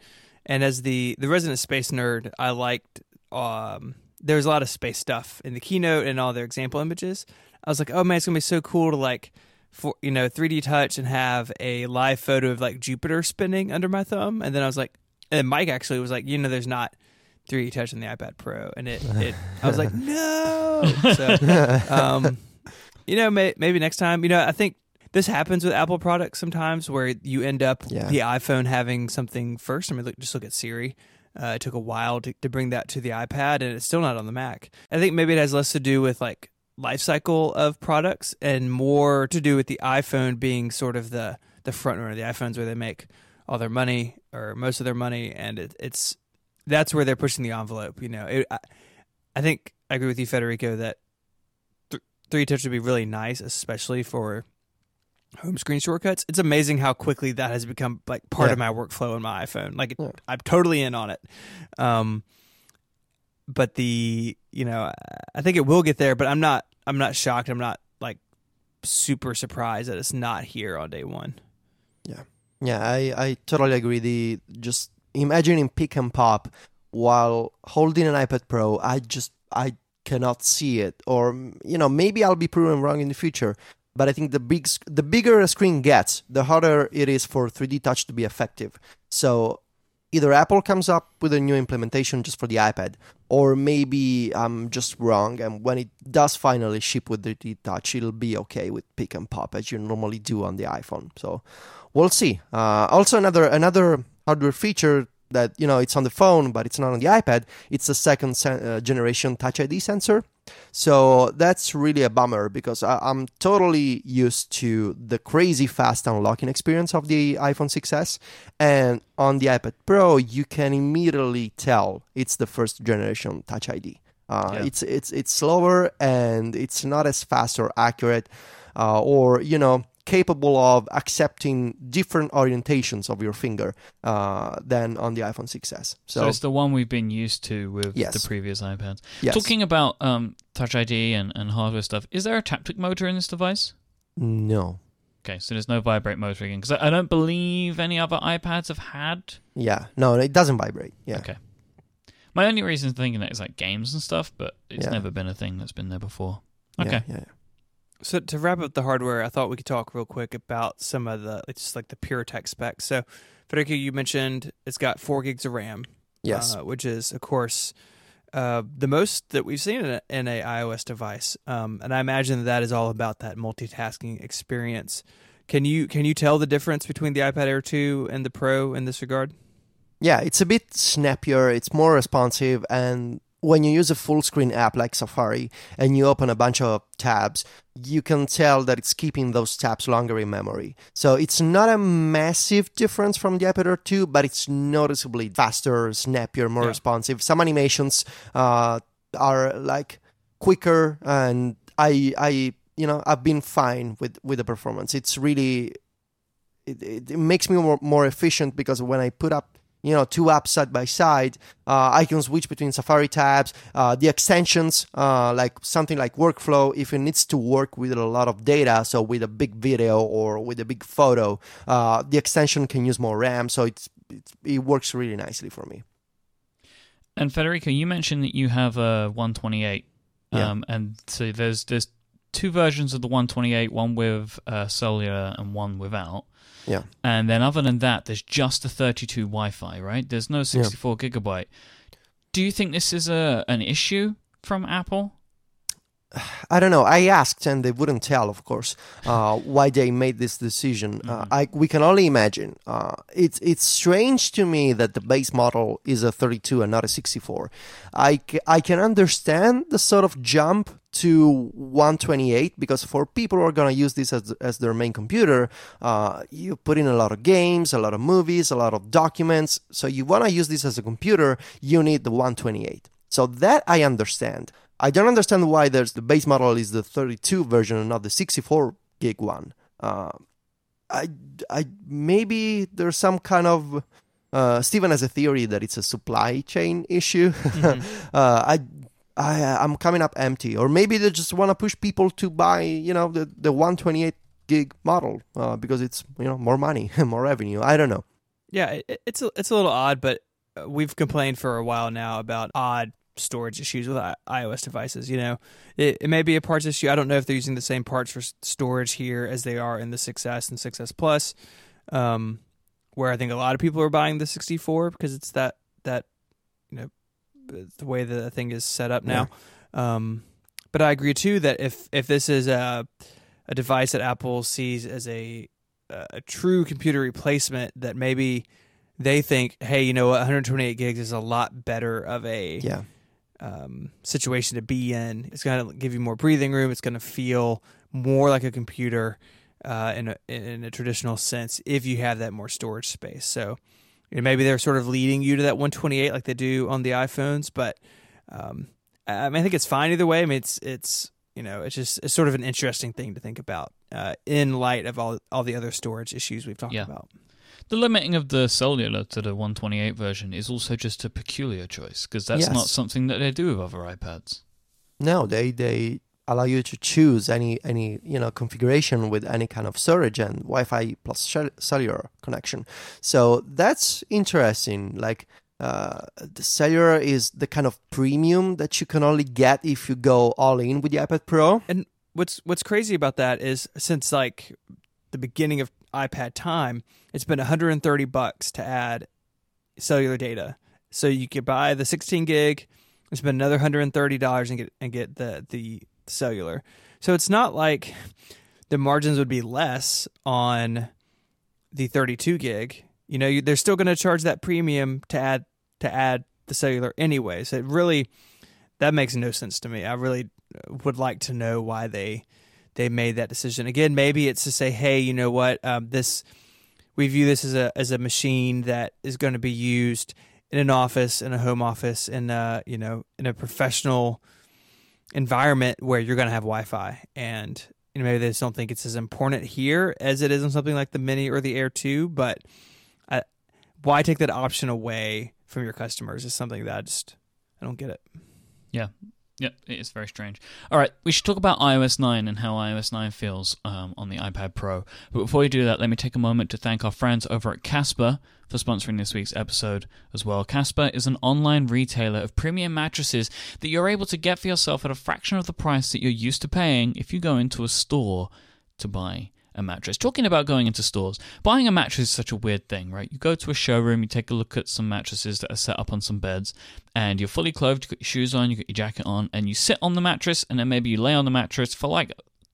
and as the the resident space nerd, I liked um, there was a lot of space stuff in the keynote and all their example images. I was like, oh man, it's gonna be so cool to like for you know 3D touch and have a live photo of like Jupiter spinning under my thumb, and then I was like, and Myke actually was like, you know, there's not 3D touch on the iPad Pro, and it, it I was like, no. So, um, you know, may, maybe next time. You know, I think this happens with Apple products sometimes where you end up yeah. the iPhone having something first. I mean, look, just look at Siri. Uh, it took a while to, to bring that to the iPad, and it's still not on the Mac. I think maybe it has less to do with like life cycle of products and more to do with the iPhone being sort of the the front runner. The iPhones where they make all their money or most of their money, and it, it's that's where they're pushing the envelope. You know, it, I, I think I agree with you, Federico, that 3D touch would be really nice, especially for home screen shortcuts. It's amazing how quickly that has become like part yeah. of my workflow on my iPhone. Like yeah. I'm totally in on it. Um, but the you know I think it will get there, but I'm not I'm not shocked. I'm not like super surprised that it's not here on day one. Yeah, yeah, I I totally agree. The just imagining peek and pop while holding an iPad Pro, I just I cannot see it. Or you know maybe i'll be proven wrong in the future but i think the big the bigger a screen gets the harder it is for 3d touch to be effective. So either apple comes up with a new implementation just for the ipad or maybe i'm just wrong and when it does finally ship with 3d touch it'll be okay with peek and pop as you normally do on the iphone. So we'll see. Uh, also another another hardware feature that you know it's on the phone but it's not on the iPad. It's a second sen- uh, generation Touch ID sensor. So that's really a bummer because I- am totally used to the crazy fast unlocking experience of the iPhone 6s, and on the iPad Pro you can immediately tell it's the first generation Touch ID. Uh, yeah. It's it's it's slower and it's not as fast or accurate, uh, or you know capable of accepting different orientations of your finger uh, than on the iPhone 6s. So, so, it's the one we've been used to with yes. the previous iPads. Yes. Talking about um, Touch ID and, and hardware stuff, is there a taptic motor in this device? No. Okay, so there's no vibrate motor again because I, don't believe any other iPads have had. Yeah, no, it doesn't vibrate. Yeah. Okay. My only reason for thinking that is like games and stuff, but it's yeah. never been a thing that's been there before. Okay. Yeah, yeah. So to wrap up the hardware, I thought we could talk real quick about some of the it's just like the pure tech specs. So Federico, you mentioned it's got four gigs of RAM. Yes. uh, which is of course uh, the most that we've seen in a, in a iOS device. Um, and I imagine that is all about that multitasking experience. Can you can you tell the difference between the iPad Air 2 and the Pro in this regard? Yeah, it's a bit snappier, it's more responsive, and when you use a full screen app like Safari and you open a bunch of tabs, you can tell that it's keeping those tabs longer in memory. So it's not a massive difference from the iPad Air 2, but it's noticeably faster, snappier, more Yeah. responsive. Some animations uh, are like quicker, and I, I, you know, I've been fine with with the performance. It's really, it, it, makes me more, more efficient because when I put up you know two apps side by side uh, i can switch between safari tabs uh, the extensions uh, like something like workflow if it needs to work with a lot of data so with a big video or with a big photo uh, the extension can use more ram so it's, it's it works really nicely for me And Federico, you mentioned that you have a 128, Yeah. um, and so there's there's two versions of the 128, one with uh, cellular and one without. Yeah. And then other than that, there's just the 32 Wi-Fi, right? There's no 64 gigabyte. Do you think this is a an issue from Apple? I don't know. I asked, and they wouldn't tell, of course, uh, why they made this decision. Uh, I we can only imagine. Uh, it's it's strange to me that the base model is a 32 and not a 64. I, c- I can understand the sort of jump to 128 because for people who are going to use this as, as their main computer, uh, you put in a lot of games, a lot of movies, a lot of documents. So you want to use this as a computer, you need the 128. So that I understand. I don't understand why there's the base model is the 32 version and not the 64 gig one. Uh, I, I maybe there's some kind of uh, Stephen has a theory that it's a supply chain issue. uh, I, I, I'm coming up empty, or maybe they just want to push people to buy, you know, the the 128 gig model uh, because it's you know more money, more revenue. I don't know. Yeah, it, it's a, it's a little odd, but uh, we've complained for a while now about odd storage issues with iOS devices. You know, it, it may be a parts issue. I don't know if they're using the same parts for storage here as they are in the 6S and 6S Plus, um, where I think a lot of people are buying the 64 because it's that that the way the thing is set up now. Um, but I agree too that if if this is a a device that Apple sees as a a true computer replacement, that maybe they think, hey, you know what, 128 gigs is a lot better of a Yeah, um, situation to be in. It's going to give you more breathing room. It's going to feel more like a computer uh, in a in a traditional sense if you have that more storage space. So you know, maybe they're sort of leading you to that 128 like they do on the iPhones, but um, I, I mean, I think it's fine either way. I mean, it's it's you know, it's just it's sort of an interesting thing to think about uh, in light of all all the other storage issues we've talked Yeah. about. The limiting of the cellular to the 128 version is also just a peculiar choice because that's Yes. not something that they do with other iPads. no, they they allow you to choose any any you know configuration with any kind of storage and Wi-Fi plus cell- cellular connection. So that's interesting. Like uh, the cellular is the kind of premium that you can only get if you go all in with the iPad Pro. And what's what's crazy about that is since like the beginning of iPad time, it's been 130 bucks to add cellular data. So you could buy the 16 gig, spend another 130 dollars and get and get the the cellular. So it's not like the margins would be less on the 32 gig. You know, they're still going to charge that premium to add to add the cellular anyway. So it really that makes no sense to me. I really would like to know why they they made that decision. Again, maybe it's to say, hey, you know what, um, this we view this as a as a machine that is going to be used in an office, in a home office, in a you know in a professional environment where you're going to have Wi-Fi, and you know maybe they just don't think it's as important here as it is on something like the Mini or the Air Two. But I, why take that option away from your customers is something that I just I don't get it. Yep, it is very strange. All right, we should talk about iOS 9 and how iOS 9 feels um, on the iPad Pro. But before we do that, let me take a moment to thank our friends over at Casper for sponsoring this week's episode as well. Casper is an online retailer of premium mattresses that you're able to get for yourself at a fraction of the price that you're used to paying if you go into a store to buy a mattress. Talking about going into stores, buying a mattress is such a weird thing, right? You go to a showroom, you take a look at some mattresses that are set up on some beds, and you're fully clothed, you've got your shoes on, you've got your jacket on, and you sit on the mattress, and then maybe you lay on the mattress for like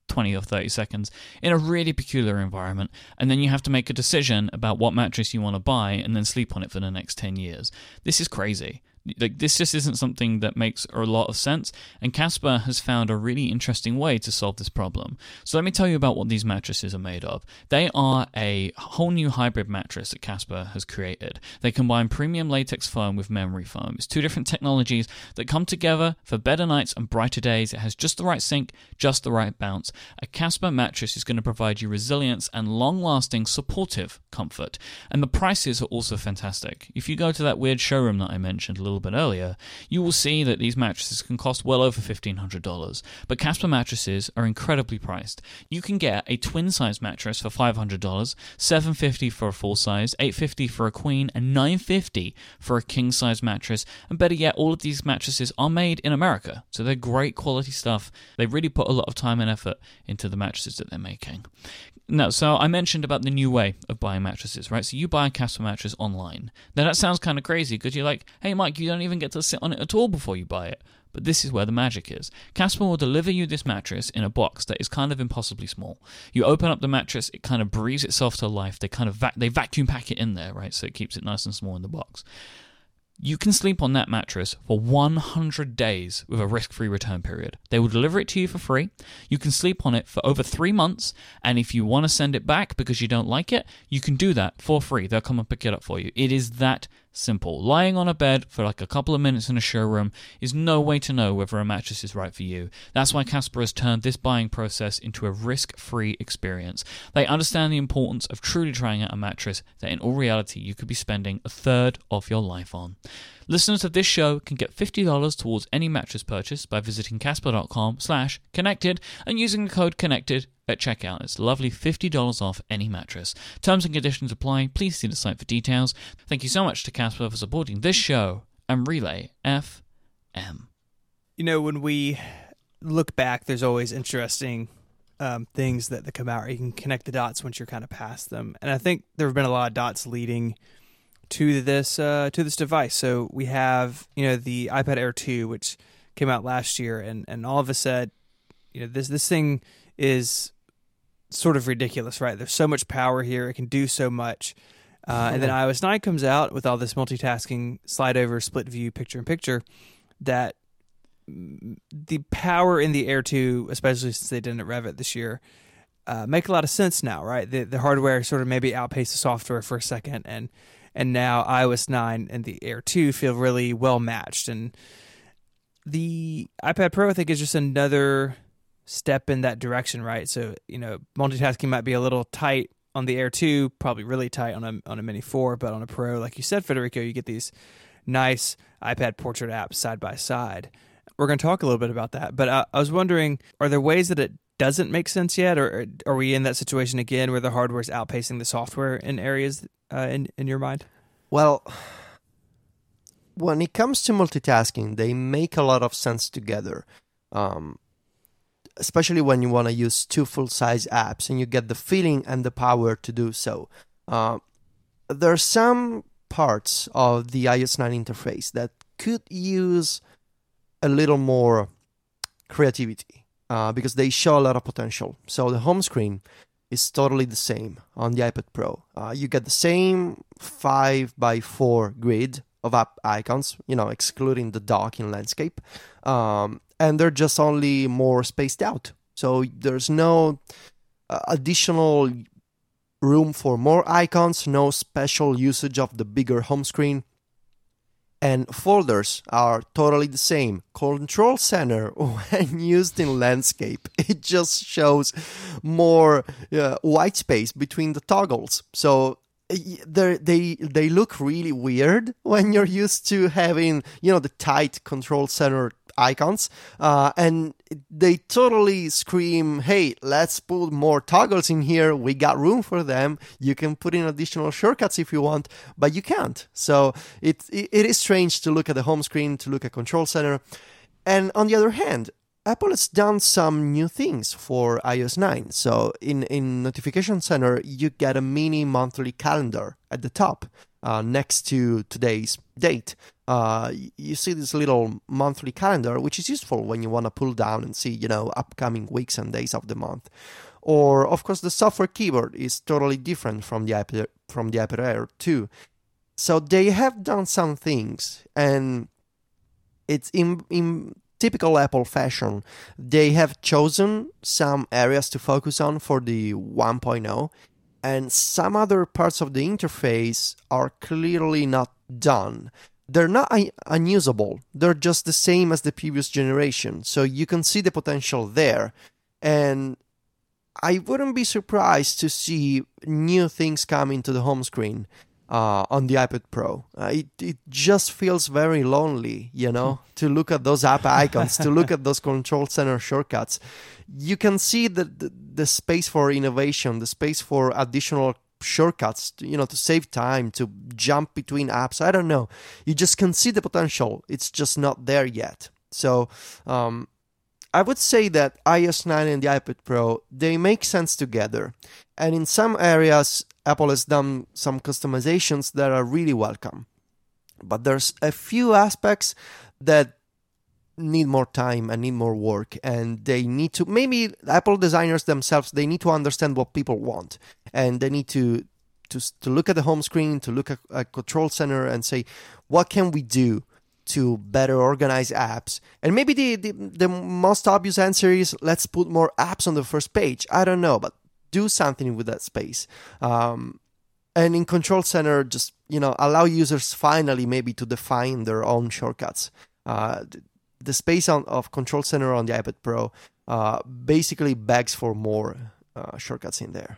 20 or 30 seconds in a really peculiar environment, and then you have to make a decision about what mattress you want to buy and then sleep on it for the next 10 years. This is crazy. Like this just isn't something that makes a lot of sense, and Casper has found a really interesting way to solve this problem. So let me tell you about what these mattresses are made of. They are a whole new hybrid mattress that Casper has created. They combine premium latex foam with memory foam. It's two different technologies that come together for better nights and brighter days. It has just the right sink, just the right bounce. A Casper mattress is going to provide you resilience and long-lasting supportive comfort. And the prices are also fantastic. If you go to that weird showroom that I mentioned a little bit earlier, you will see that these mattresses can cost well over $1,500. But Casper mattresses are incredibly priced. You can get a twin size mattress for $500, 750 for a full size, 850 for a queen, and 950 for a king size mattress. And better yet, all of these mattresses are made in America. So they're great quality stuff. They really put a lot of time and effort into the mattresses that they're making. No, so I mentioned about the new way of buying mattresses, right? So you buy a Casper mattress online. Now that sounds kind of crazy because you're like, hey, Myke, you don't even get to sit on it at all before you buy it. But this is where the magic is. Casper will deliver you this mattress in a box that is kind of impossibly small. You open up the mattress, it kind of breathes itself to life. They kind of they vacuum pack it in there, right? So it keeps it nice and small in the box. You can sleep on that mattress for 100 days with a risk free return period. They will deliver it to you for free. You can sleep on it for over three months, and if you want to send it back because you don't like it, you can do that for free. They'll come and pick it up for you. It is that simple. Lying on a bed for like a couple of minutes in a showroom is no way to know whether a mattress is right for you. That's why Casper has turned this buying process into a risk free experience. They understand the importance of truly trying out a mattress that in all reality you could be spending a third of your life on. Listeners of this show can get $50 towards any mattress purchase by visiting casper.com slash connected and using the code connected at checkout. It's lovely $50 off any mattress. Terms and conditions apply. Please see the site for details. Thank you so much to Casper for supporting this show and Relay FM. You know, when we look back, there's always interesting um, things that, that come out. You can connect the dots once you're kind of past them, and I think there have been a lot of dots leading to this uh, to this device. So we have you know the iPad Air 2, which came out last year, and and all of us said, you know this this thing is sort of ridiculous, right? There's so much power here; it can do so much. Uh, and then iOS 9 comes out with all this multitasking, slide over, split view, picture in picture. That the power in the Air 2, especially since they didn't rev it this year, uh, make a lot of sense now, right? The the hardware sort of maybe outpaced the software for a second, and and now iOS 9 and the Air 2 feel really well matched. And the iPad Pro, I think, is just another step in that direction, right? So, you know, multitasking might be a little tight on the Air 2, probably really tight on a, on a Mini 4, but on a Pro, like you said, Federico, you get these nice iPad portrait apps side by side. We're going to talk a little bit about that, but I, I was wondering are there ways that it doesn't make sense yet, or are we in that situation again where the hardware is outpacing the software in areas uh, in in your mind? Well, when it comes to multitasking, they make a lot of sense together. Um, especially when you want to use two full size apps and you get the feeling and the power to do so. Uh, there are some parts of the iOS 9 interface that could use a little more creativity uh, because they show a lot of potential. So the home screen is totally the same on the iPad Pro. Uh, you get the same 5 by 4 grid of app icons, you know, excluding the docking landscape. Um, and they're just only more spaced out. So there's no uh, additional room for more icons, no special usage of the bigger home screen. And folders are totally the same. Control center, when used in landscape, it just shows more uh, white space between the toggles. So they they look really weird when you're used to having you know the tight control center icons, uh, and they totally scream, "Hey, let's put more toggles in here. We got room for them. You can put in additional shortcuts if you want, but you can't." So it it is strange to look at the home screen, to look at Control Center, and on the other hand, Apple has done some new things for iOS 9. So in in Notification Center, you get a mini monthly calendar at the top uh, next to today's date. Uh, you see this little monthly calendar, which is useful when you want to pull down and see, you know, upcoming weeks and days of the month. Or, of course, the software keyboard is totally different from the iPad, from the iPad Air 2. So they have done some things, and it's in in typical Apple fashion. They have chosen some areas to focus on for the 1.0 and some other parts of the interface are clearly not done. They're not un- unusable, they're just the same as the previous generation, so you can see the potential there. And I wouldn't be surprised to see new things coming to the home screen uh, on the iPad Pro. Uh, it it just feels very lonely, you know, to look at those app icons, to look at those control center shortcuts. You can see the, the, the space for innovation, the space for additional shortcuts, to, you know, to save time, to jump between apps. I don't know. You just can see the potential. It's just not there yet. So. Um, I would say that iOS 9 and the iPad Pro they make sense together, and in some areas Apple has done some customizations that are really welcome. But there's a few aspects that need more time and need more work and they need to maybe Apple designers themselves they need to understand what people want and they need to to, to look at the home screen to look at a control center and say what can we do to better organize apps and maybe the, the the most obvious answer is let's put more apps on the first page i don't know but do something with that space. Um, and in Control Center, just you know, allow users finally maybe to define their own shortcuts. Uh, the space on, of Control Center on the iPad Pro uh, basically begs for more uh, shortcuts in there.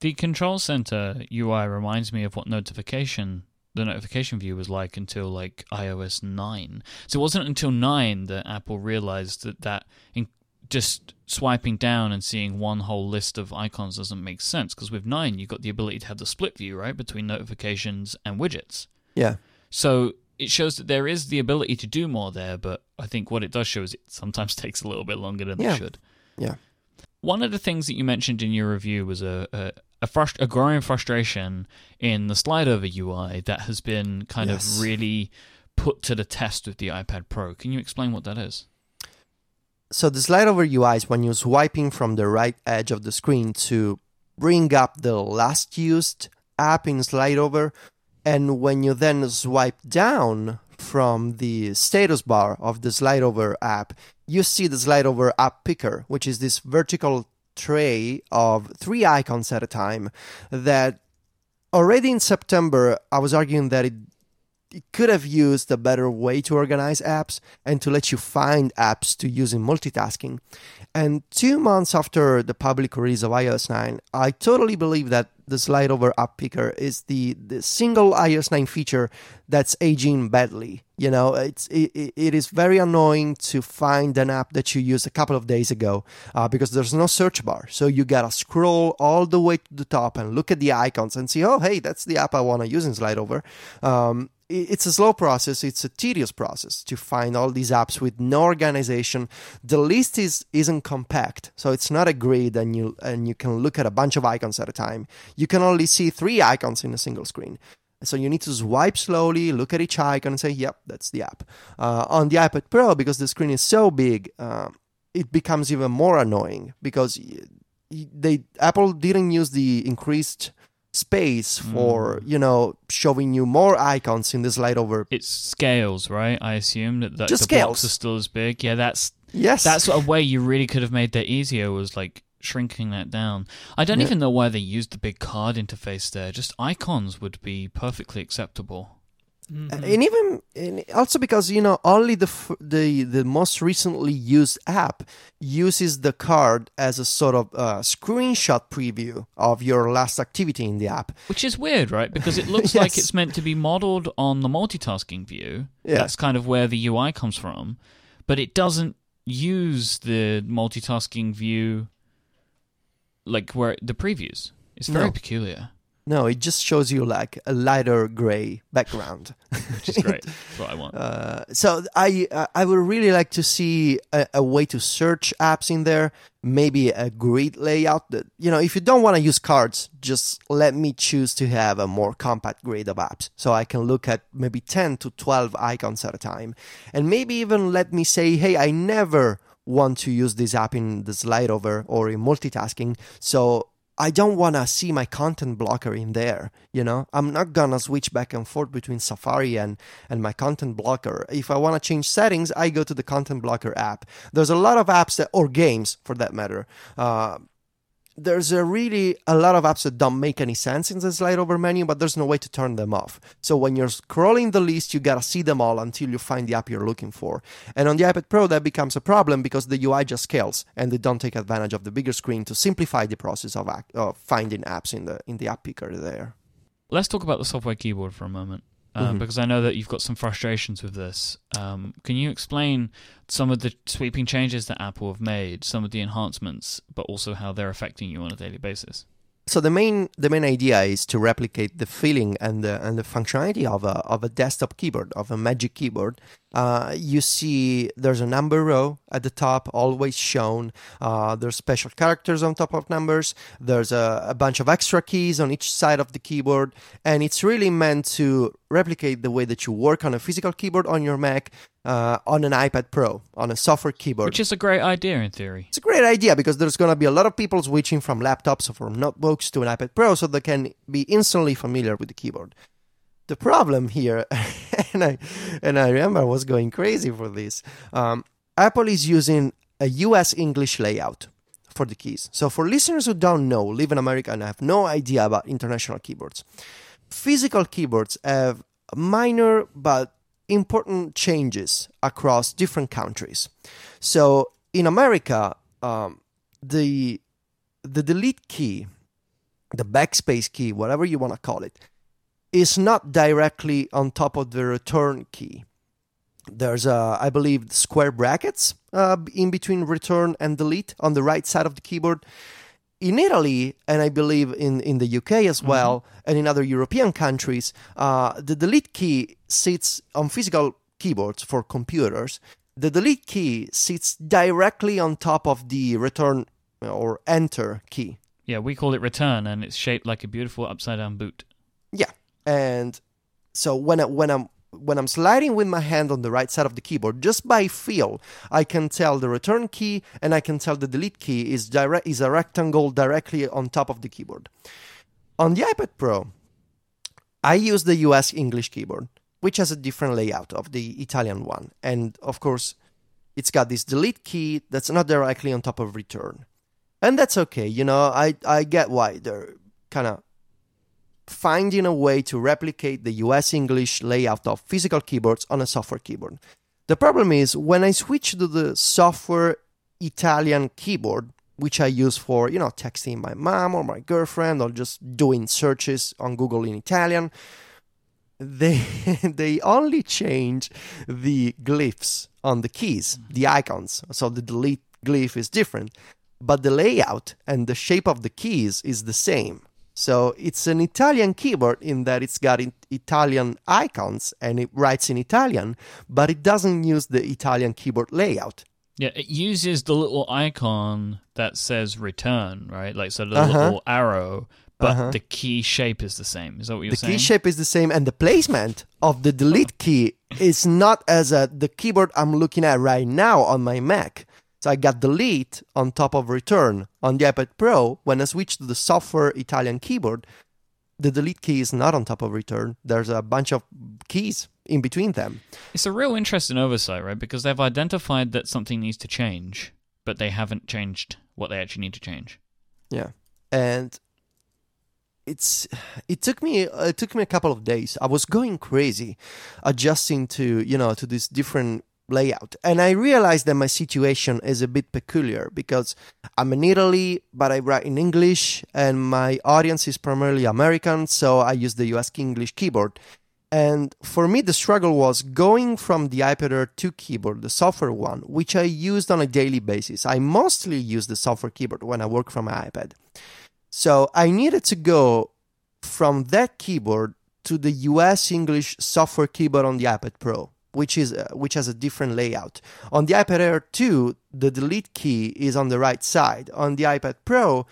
The Control Center UI reminds me of what notification the notification view was like until like iOS 9. So it wasn't until 9 that Apple realized that that in- just swiping down and seeing one whole list of icons doesn't make sense because with 9 you've got the ability to have the split view right between notifications and widgets Yeah. so it shows that there is the ability to do more there but i think what it does show is it sometimes takes a little bit longer than Yeah. it should Yeah. one of the things that you mentioned in your review was a a, a, frust- a growing frustration in the slide over ui that has been kind Yes. of really put to the test with the ipad pro can you explain what that is so the slide over UI is when you're swiping from the right edge of the screen to bring up the last used app in slide over, and when you then swipe down from the status bar of the slide over app, you see the slide over app picker, which is this vertical tray of three icons at a time that already in September I was arguing that it it could have used a better way to organize apps and to let you find apps to use in multitasking. And two months after the public release of iOS 9, I totally believe that the slide over app picker is the, the single iOS 9 feature that's aging badly. You know, it's it, it is very annoying to find an app that you used a couple of days ago uh, because there's no search bar. So you gotta scroll all the way to the top and look at the icons and see, oh, hey, that's the app I want to use in slide over. Um, it's a slow process it's a tedious process to find all these apps with no organization. The list is isn't compact so it's not a grid and you and you can look at a bunch of icons at a time. You can only see three icons in a single screen. So you need to swipe slowly look at each icon and say yep that's the app. Uh, on the ipad pro because the screen is so big uh, it becomes even more annoying because they apple didn't use the increased space for Mm. you know showing you more icons in the slide over It scales, right? I assume that, that the scales. are still as big. Yeah, that's yes that's a way you really could have made that easier. Was like shrinking that down. I don't Yeah. even know why they used the big card interface there. Just icons would be perfectly acceptable. Mhm. and even and also because you know only the f- the the most recently used app uses the card as a sort of uh, screenshot preview of your last activity in the app Which is weird, right? Because it looks like it's meant to be modeled on the multitasking view. Yeah. That's kind of where the UI comes from. but it doesn't use the multitasking view like where the previews. It's very No. peculiar, No, it just shows you like a lighter gray background. which is great. That's what I want. Uh, so I uh, I would really like to see a, a way to search apps in there. Maybe a grid layout. That you know, if you don't want to use cards, just let me choose to have a more compact grid of apps, so I can look at maybe ten to twelve icons at a time, and maybe even let me say, hey, I never want to use this app in the slide over or in multitasking, so I don't want to see my content blocker in there. You know, I'm not gonna switch back and forth between Safari and and my content blocker. If I want to change settings, I go to the content blocker app. There's a lot of apps that, or games for that matter. Uh, there's a really a lot of apps that don't make any sense in the slide over menu, but there's no way to turn them off. So when you're scrolling the list, you gotta see them all until you find the app you're looking for. And on the iPad Pro, that becomes a problem because the UI just scales and they don't take advantage of the bigger screen to simplify the process of, act, of finding apps in the in the app picker there. Let's talk about the software keyboard for a moment, um, Mhm. because I know that you've got some frustrations with this. Um, can you explain some of the sweeping changes that Apple have made, some of the enhancements, but also how they're affecting you on a daily basis? So the main the main idea is to replicate the feeling and the and the functionality of a of a desktop keyboard of a Magic keyboard. Uh, you see, there's a number row at the top, always shown. Uh, there's special characters on top of numbers. There's a, a bunch of extra keys on each side of the keyboard, and it's really meant to replicate the way that you work on a physical keyboard on your Mac, uh, on an iPad Pro, on a software keyboard. Which is a great idea in theory. It's a great idea because there's going to be a lot of people switching from laptops or from notebooks to an iPad Pro so they can be instantly familiar with the keyboard. The problem here, and I and I remember I was going crazy for this. Um, Apple is using a US English layout for the keys. So for listeners who don't know, live in America and have no idea about international keyboards, physical keyboards have minor but important changes across different countries. So in America, um, the the delete key, the backspace key, whatever you want to call it, is not directly on top of the return key. There's, a, I believe, square brackets uh, in between return and delete on the right side of the keyboard. In Italy, and I believe in, in the UK as well, and in other European countries, uh, the delete key sits on physical keyboards for computers. The delete key sits directly on top of the return or enter key. Yeah, we call it return, and it's shaped like a beautiful upside down boot. Yeah, and so when I, when I'm when I'm sliding with my hand on the right side of the keyboard, just by feel, I can tell the return key and I can tell the delete key is direct is a rectangle directly on top of the keyboard. On the iPad Pro, I use the US English keyboard, which has a different layout of the Italian one, and of course, it's got this delete key that's not directly on top of return, and that's okay. You know, I I get why they're kind of finding a way to replicate the US English layout of physical keyboards on a software keyboard. The problem is when I switch to the software Italian keyboard, which I use for, you know, texting my mom or my girlfriend or just doing searches on Google in Italian, they they only change the glyphs on the keys, the icons. So the delete glyph is different, but the layout and the shape of the keys is the same. So it's an Italian keyboard in that it's got Italian icons and it writes in Italian, but it doesn't use the Italian keyboard layout. Yeah, it uses the little icon that says return, right? Like so the Uh-huh. little arrow, but Uh-huh. the key shape is the same. Is that what you're the saying? The key shape is the same and the placement of the delete key is not as a, the keyboard I'm looking at right now on my Mac. So I got delete on top of return on the iPad Pro. When I switch to the software Italian keyboard, the delete key is not on top of return. There's a bunch of keys in between them. It's a real interesting oversight, right? Because they've identified that something needs to change, but they haven't changed what they actually need to change. Yeah, and it's it took me it took me a couple of days. I was going crazy, adjusting to you know to this different layout, and I realized that my situation is a bit peculiar because I'm in Italy, but I write in English, and my audience is primarily American, so I use the U.S. English keyboard. And for me, the struggle was going from the iPad Air 2 keyboard, the software one, which I used on a daily basis. I mostly use the software keyboard when I work from my iPad. So I needed to go from that keyboard to the US English software keyboard on the iPad Pro, which is uh, which has a different layout. On the iPad Air 2, the delete key is on the right side. On the iPad Pro,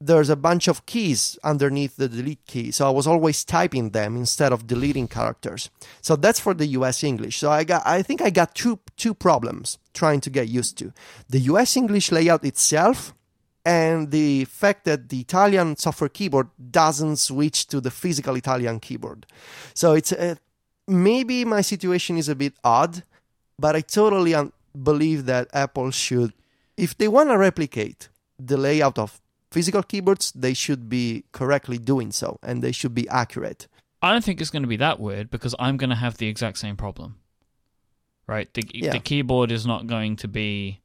there's a bunch of keys underneath the delete key. So I was always typing them instead of deleting characters. So that's for the US English. So I got I think I got two two problems trying to get used to. The US English layout itself and the fact that the Italian software keyboard doesn't switch to the physical Italian keyboard. So it's a, maybe my situation is a bit odd, but I totally un- believe that Apple should if they want to replicate the layout of physical keyboards, they should be correctly doing so and they should be accurate. I don't think it's going to be that weird because I'm going to have the exact same problem. Right? The, Yeah. the keyboard is not going to be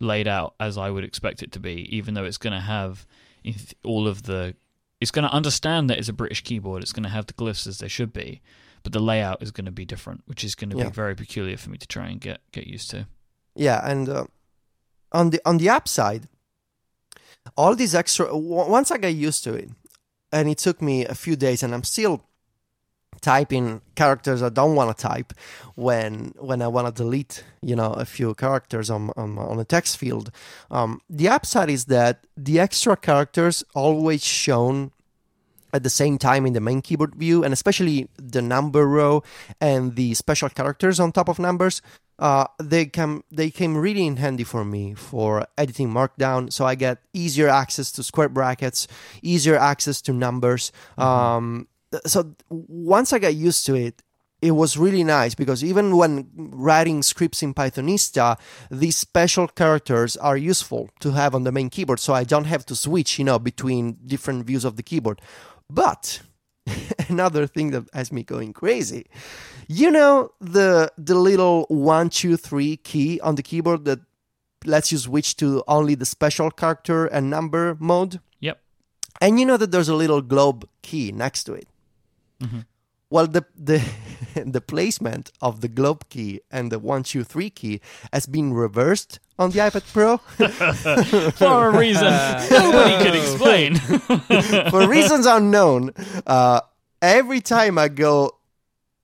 laid out as I would expect it to be, even though it's going to have all of the. It's going to understand that it's a British keyboard. It's going to have the glyphs as they should be, but the layout is going to be different, which is going to Yeah. be very peculiar for me to try and get get used to. Yeah, and uh, on the on the app side, all these extra w- once I got used to it, and it took me a few days, and I'm still typing characters I don't want to type when when I want to delete you know a few characters on on, on a text field. Um, the upside is that the extra characters always shown at the same time in the main keyboard view, and especially the number row and the special characters on top of numbers, uh, they come they came really in handy for me for editing Markdown. So I get easier access to square brackets, easier access to numbers. Um, so once I got used to it, it was really nice because even when writing scripts in Pythonista, these special characters are useful to have on the main keyboard, so I don't have to switch, you know, between different views of the keyboard. But another thing that has me going crazy, you know, the the little one, two, three key on the keyboard that lets you switch to only the special character and number mode. Yep. And you know that there's a little globe key next to it. Mhm. Well, the the the placement of the globe key and the one two three key has been reversed on the iPad Pro For a reason nobody can explain. for reasons unknown. Uh, every time I go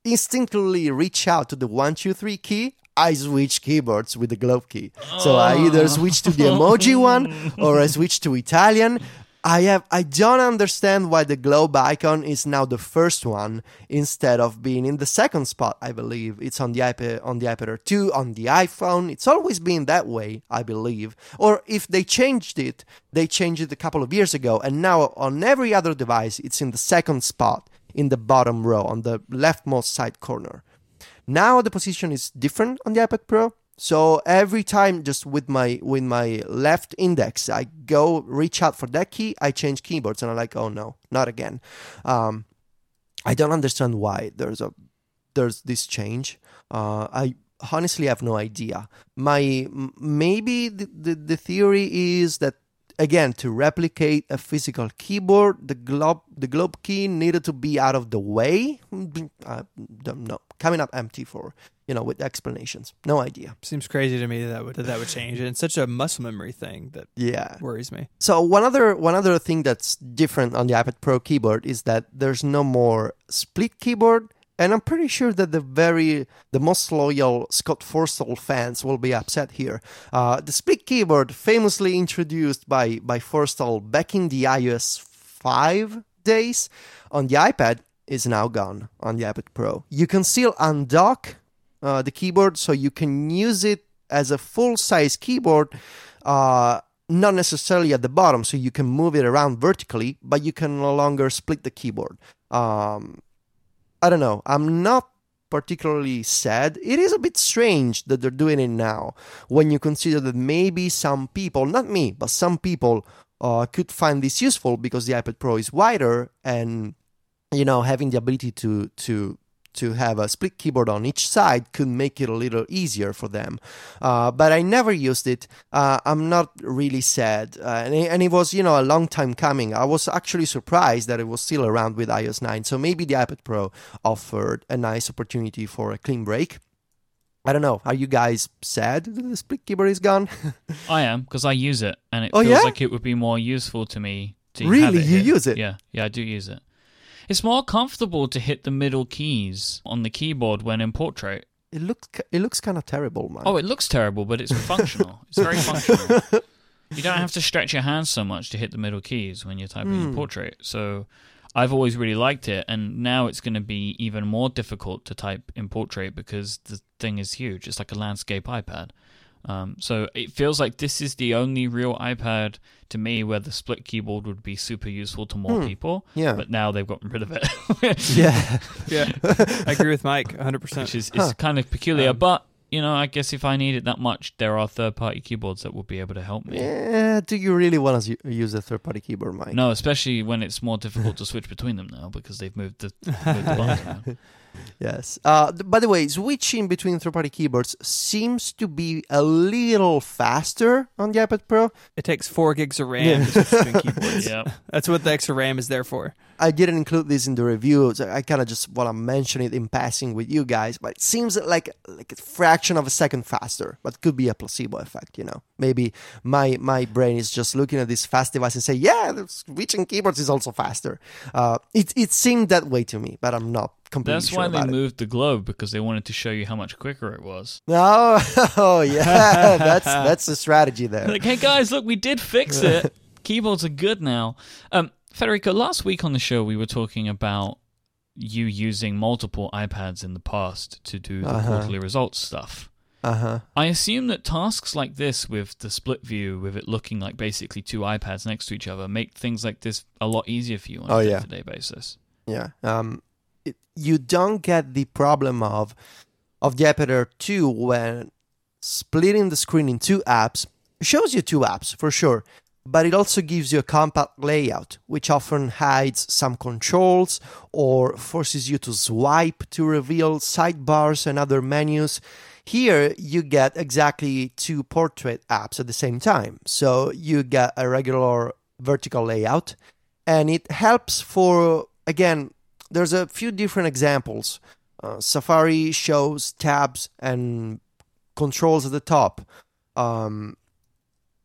instinctively reach out to the one two three key, I switch keyboards with the globe key. So I either switch to the emoji one or I switch to Italian. I have I don't understand why the globe icon is now the first one instead of being in the second spot. I believe it's on the iPad on the iPad Air 2 on the iPhone. It's always been that way, I believe. Or if they changed it, they changed it a couple of years ago, and now on every other device, it's in the second spot in the bottom row on the leftmost side corner. Now the position is different on the iPad Pro. So every time just with my with my left index I go reach out for that key, I change keyboards and I'm like, oh no, not again. Um, I don't understand why there's a there's this change. Uh, I honestly have no idea. My maybe the, the, the theory is that again to replicate a physical keyboard, the globe the globe key needed to be out of the way. I don't know. Coming up empty for you know with explanations. No idea. Seems crazy to me that that would that, that would change, and it's such a muscle memory thing that Yeah. worries me. So one other one other thing that's different on the iPad Pro keyboard is that there's no more split keyboard, and I'm pretty sure that the very the most loyal Scott Forstall fans will be upset here. Uh, the split keyboard, famously introduced by by Forstall back in the iOS five days on the iPad, is now gone on the iPad Pro. You can still undock uh, the keyboard, so you can use it as a full size keyboard. Uh, not necessarily at the bottom, so you can move it around vertically, but you can no longer split the keyboard. Um, I don't know. I'm not particularly sad. It is a bit strange that they're doing it now when you consider that maybe some people, not me, but some people uh, could find this useful because the iPad Pro is wider and you know having the ability to to to have a split keyboard on each side could make it a little easier for them. Uh, but I never used it. Uh, I'm not really sad. Uh, and, it, and it was, you know, a long time coming. I was actually surprised that it was still around with iOS 9. So maybe the iPad Pro offered a nice opportunity for a clean break. I don't know. Are you guys sad that the split keyboard is gone? I am because I use it, and it Oh, feels yeah? like it would be more useful to me to Really? You use it? Yeah, yeah, I do use it. It's more comfortable to hit the middle keys on the keyboard when in portrait. It looks it looks kind of terrible, man. Oh, it looks terrible, but it's functional. it's very functional. You don't have to stretch your hands so much to hit the middle keys when you're typing in Hmm. portrait. So I've always really liked it, and now it's going to be even more difficult to type in portrait because the thing is huge. It's like a landscape iPad. Um, so it feels like this is the only real iPad to me where the split keyboard would be super useful to more Hmm. people. Yeah. But now they've gotten rid of it. yeah. Yeah, I agree with Myke 100%. which is Huh. kind of peculiar. Um, but you know, I guess if I need it that much, there are third-party keyboards that will be able to help me. Yeah, do you really want to use a third-party keyboard, Myke? No, especially when it's more difficult to switch between them now because they've moved the, moved the buttons around. Yes. Uh, th- by the way, switching between third-party keyboards seems to be a little faster on the iPad Pro. It takes four gigs of RAM Yeah. to switch between keyboards. Yeah, That's what the extra RAM is there for. I didn't include this in the review. So I kind of just want to mention it in passing with you guys, but it seems like like a fraction of a second faster. But could be a placebo effect, you know. Maybe my my brain is just looking at this fast device and say, yeah, the switching keyboards is also faster. Uh, it it seemed that way to me, but I'm not completely that's sure why they about it. moved the globe because they wanted to show you how much quicker it was. Oh, oh yeah, that's that's the strategy there. Like, hey guys, look, we did fix it. Keyboards are good now. Um, Federico, last week on the show we were talking about you using multiple iPads in the past to do the Uh-huh. quarterly results stuff. Uh huh. I assume that tasks like this, with the split view, with it looking like basically two iPads next to each other, make things like this a lot easier for you on Oh, a day-to-day basis. Yeah. Um, it, you don't get the problem of of the iPad Air 2 when splitting the screen in two apps shows you two apps for sure, but it also gives you a compact layout, which often hides some controls or forces you to swipe to reveal sidebars and other menus. Here, you get exactly two portrait apps at the same time. So you get a regular vertical layout, and it helps for, again, there's a few different examples. Uh, Safari shows tabs and controls at the top. Um,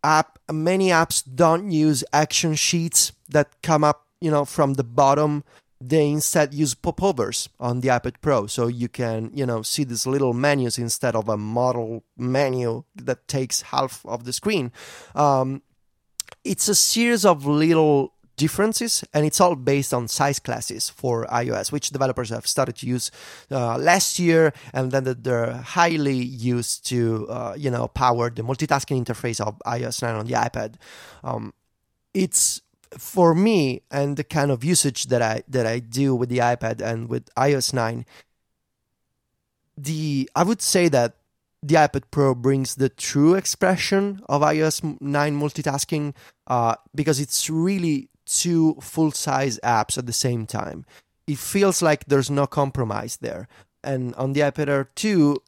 app many apps don't use action sheets that come up, you know, from the bottom. They instead use popovers on the iPad Pro, so you can, you know, see these little menus instead of a model menu that takes half of the screen. Um, it's a series of little differences and it's all based on size classes for ios which developers have started to use uh, last year and then they're highly used to uh, you know power the multitasking interface of ios 9 on the ipad. Um, it's for me and the kind of usage that i that i do with the ipad and with ios 9 the i would say that the iPad Pro brings the true expression of iOS 9 multitasking uh, because it's really two full size apps at the same time. It feels like there's no compromise there. And on the iPad Air 2,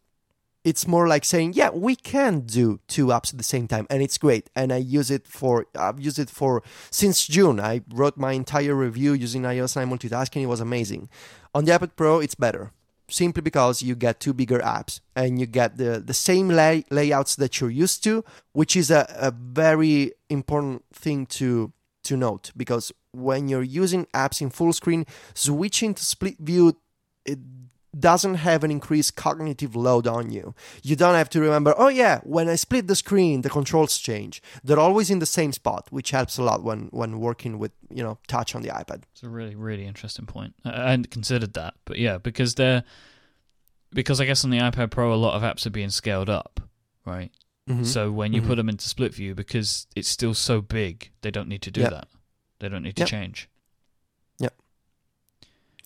it's more like saying, yeah, we can do two apps at the same time, and it's great. And I use it for, I've used it for since June. I wrote my entire review using iOS 9 multitasking. It was amazing. On the iPad Pro, it's better simply because you get two bigger apps and you get the, the same lay, layouts that you're used to, which is a, a very important thing to to note because when you're using apps in full screen, switching to split view it doesn't have an increased cognitive load on you. You don't have to remember, oh yeah, when I split the screen, the controls change. They're always in the same spot, which helps a lot when when working with, you know, touch on the iPad. It's a really, really interesting point. I hadn't considered that, but yeah, because they're because I guess on the iPad Pro, a lot of apps are being scaled up, right? Mhm. So when you Mhm. put them into split view, because it's still so big, they don't need to do Yeah. that. They don't need to Yep. change. Yep.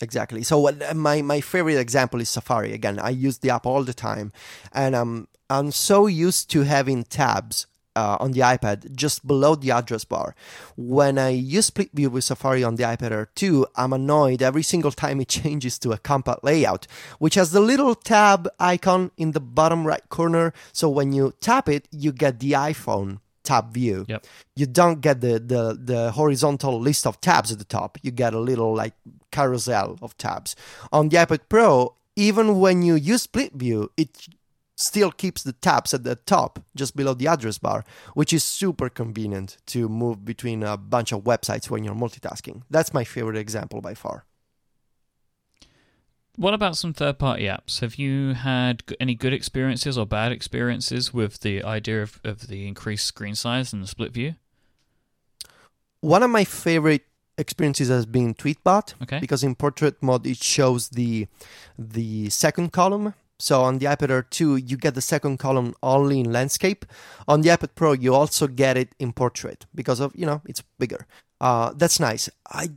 Exactly. So what my my favorite example is Safari. Again, I use the app all the time, and I'm I'm so used to having tabs uh, on the iPad just below the address bar. When I use split view with Safari on the iPad Air 2, I'm annoyed every single time it changes to a compact layout, which has the little tab icon in the bottom right corner. So when you tap it, you get the iPhone tab view. Yep. You don't get the, the, the horizontal list of tabs at the top. You get a little like carousel of tabs. On the iPad Pro, even when you use split view, it still keeps the tabs at the top, just below the address bar, which is super convenient to move between a bunch of websites when you're multitasking. That's my favorite example by far. What about some third party apps? Have you had any good experiences or bad experiences with the idea of, of the increased screen size and the split view? One of my favorite experiences has been Tweetbot Okay. because in portrait mode it shows the the second column. So on the iPad Air 2, you get the second column only in landscape. On the iPad Pro, you also get it in portrait because of you know it's bigger. Uh, that's nice. I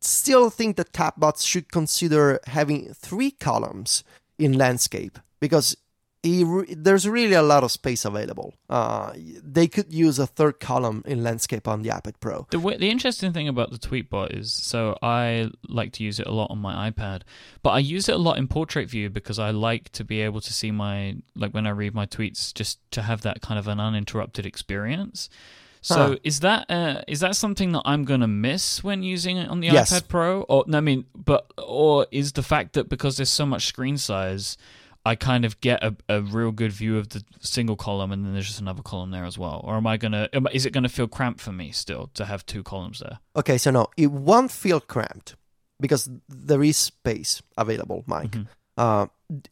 still think that Tapbots should consider having three columns in landscape because re- there's really a lot of space available. Uh, they could use a third column in landscape on the iPad Pro. The way, the interesting thing about the Tweetbot is, so I like to use it a lot on my iPad, but I use it a lot in portrait view because I like to be able to see my like when I read my tweets, just to have that kind of an uninterrupted experience. So Huh. is that uh, is that something that I'm gonna miss when using it on the Yes. iPad Pro? Or no, I mean, but or is the fact that because there's so much screen size, I kind of get a, a real good view of the single column, and then there's just another column there as well. Or am I gonna? Am, is it gonna feel cramped for me still to have two columns there? Okay, so no, it won't feel cramped because there is space available, Myke. Mhm. Uh,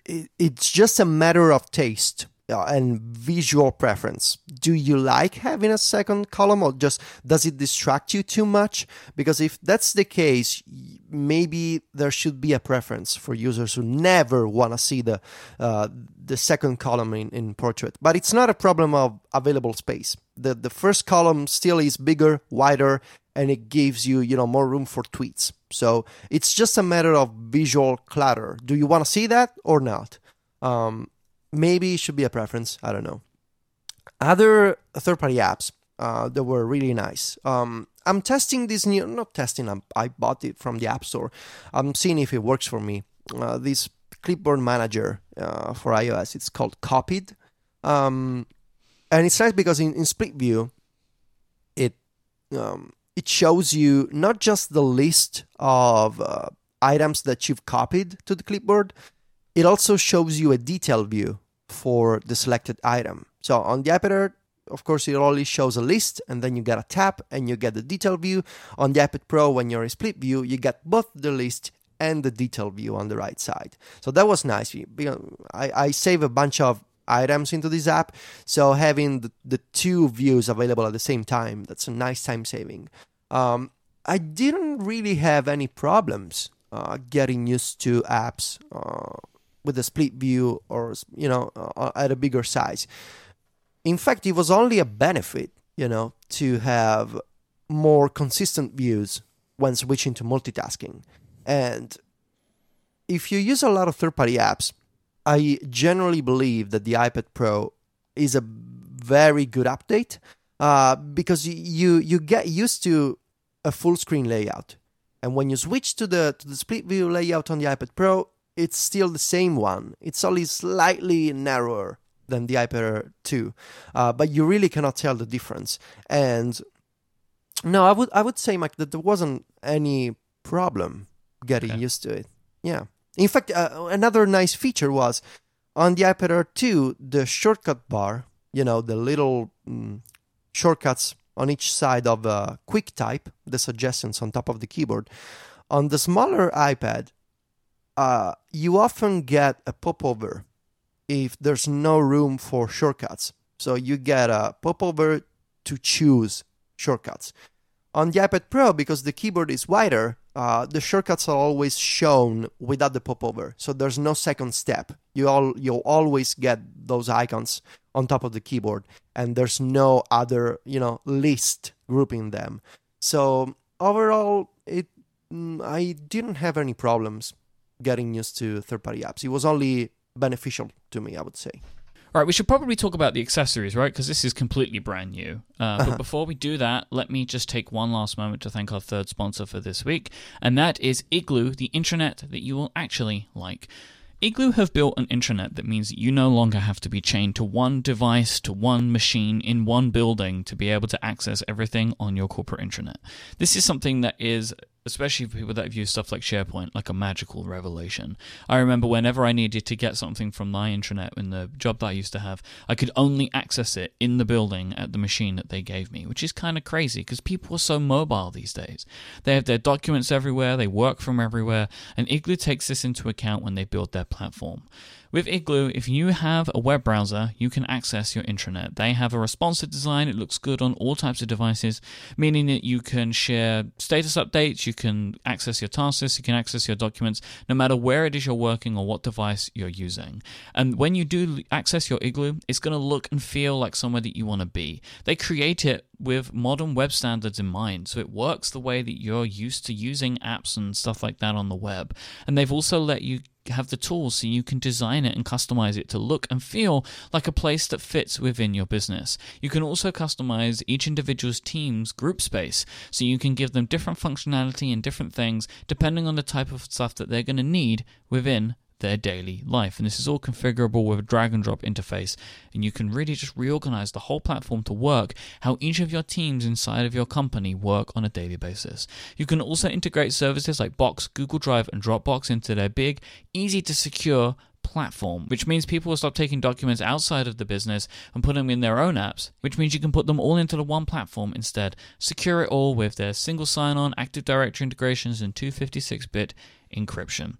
it, it's just a matter of taste uh, and visual preference. Do you like having a second column, or just does it distract you too much? Because if that's the case, maybe there should be a preference for users who never want to see the uh, the second column in, in portrait. But it's not a problem of available space. The the first column still is bigger, wider, and it gives you you know more room for tweets. So it's just a matter of visual clutter. Do you want to see that or not? Um, maybe it should be a preference. I don't know. Other third-party apps uh, that were really nice. Um, I'm testing this new, not testing. I'm, I bought it from the App Store. I'm seeing if it works for me. Uh, this clipboard manager uh, for iOS. It's called Copied, um, and it's nice because in, in split view, it um, it shows you not just the list of uh, items that you've copied to the clipboard, it also shows you a detail view for the selected item. So on the iPad of course, it only shows a list, and then you get a tab and you get the detail view. On the iPad Pro, when you're in split view, you get both the list and the detail view on the right side. So that was nice. I, I save a bunch of items into this app, so having the, the two views available at the same time, that's a nice time saving. Um, I didn't really have any problems uh, getting used to apps uh, with a split view or you know uh, at a bigger size. In fact, it was only a benefit, you know, to have more consistent views when switching to multitasking. And if you use a lot of third-party apps, I generally believe that the iPad Pro is a very good update uh, because you you get used to a full screen layout, and when you switch to the to the split view layout on the iPad Pro, it's still the same one. It's only slightly narrower than the iPad Air 2, uh, but you really cannot tell the difference. And no, I would I would say Myke that there wasn't any problem getting Okay. used to it. Yeah. In fact, uh, another nice feature was on the iPad Air 2, the shortcut bar, you know, the little mm, shortcuts on each side of uh, QuickType, the suggestions on top of the keyboard. On the smaller iPad, uh, you often get a popover if there's no room for shortcuts. So you get a popover to choose shortcuts. On the iPad Pro, because the keyboard is wider, uh, the shortcuts are always shown without the popover. So there's no second step. You all you always get those icons on top of the keyboard, and there's no other you know list grouping them. So overall, it mm, I didn't have any problems getting used to third-party apps. It was only beneficial to me, I would say. All right, we should probably talk about the accessories, right? Because this is completely brand new. Uh, Uh-huh. But before we do that, let me just take one last moment to thank our third sponsor for this week, and that is Igloo, the intranet that you will actually like. Igloo have built an intranet that means that you no longer have to be chained to one device, to one machine in one building to be able to access everything on your corporate intranet. This is something that is, especially for people that have used stuff like SharePoint, like a magical revelation. I remember whenever I needed to get something from my intranet in the job that I used to have, I could only access it in the building at the machine that they gave me, which is kind of crazy because people are so mobile these days. They have their documents everywhere, they work from everywhere, and Igloo takes this into account when they build their platform. With Igloo, if you have a web browser, you can access your intranet. They have a responsive design, it looks good on all types of devices, meaning that you can share status updates, you can access your task list, you can access your documents, no matter where it is you're working or what device you're using. And when you do access your Igloo, it's going to look and feel like somewhere that you want to be. They create it with modern web standards in mind, so it works the way that you're used to using apps and stuff like that on the web. And they've also let you have the tools so you can design it and customize it to look and feel like a place that fits within your business. You can also customize each individual's team's group space so you can give them different functionality and different things depending on the type of stuff that they're going to need within their daily life. And this is all configurable with a drag and drop interface. And you can really just reorganize the whole platform to work how each of your teams inside of your company work on a daily basis. You can also integrate services like Box, Google Drive, and Dropbox into their big, easy to secure platform, which means people will stop taking documents outside of the business and put them in their own apps, which means you can put them all into the one platform instead. Secure it all with their single sign on, Active Directory integrations, and 256 bit encryption.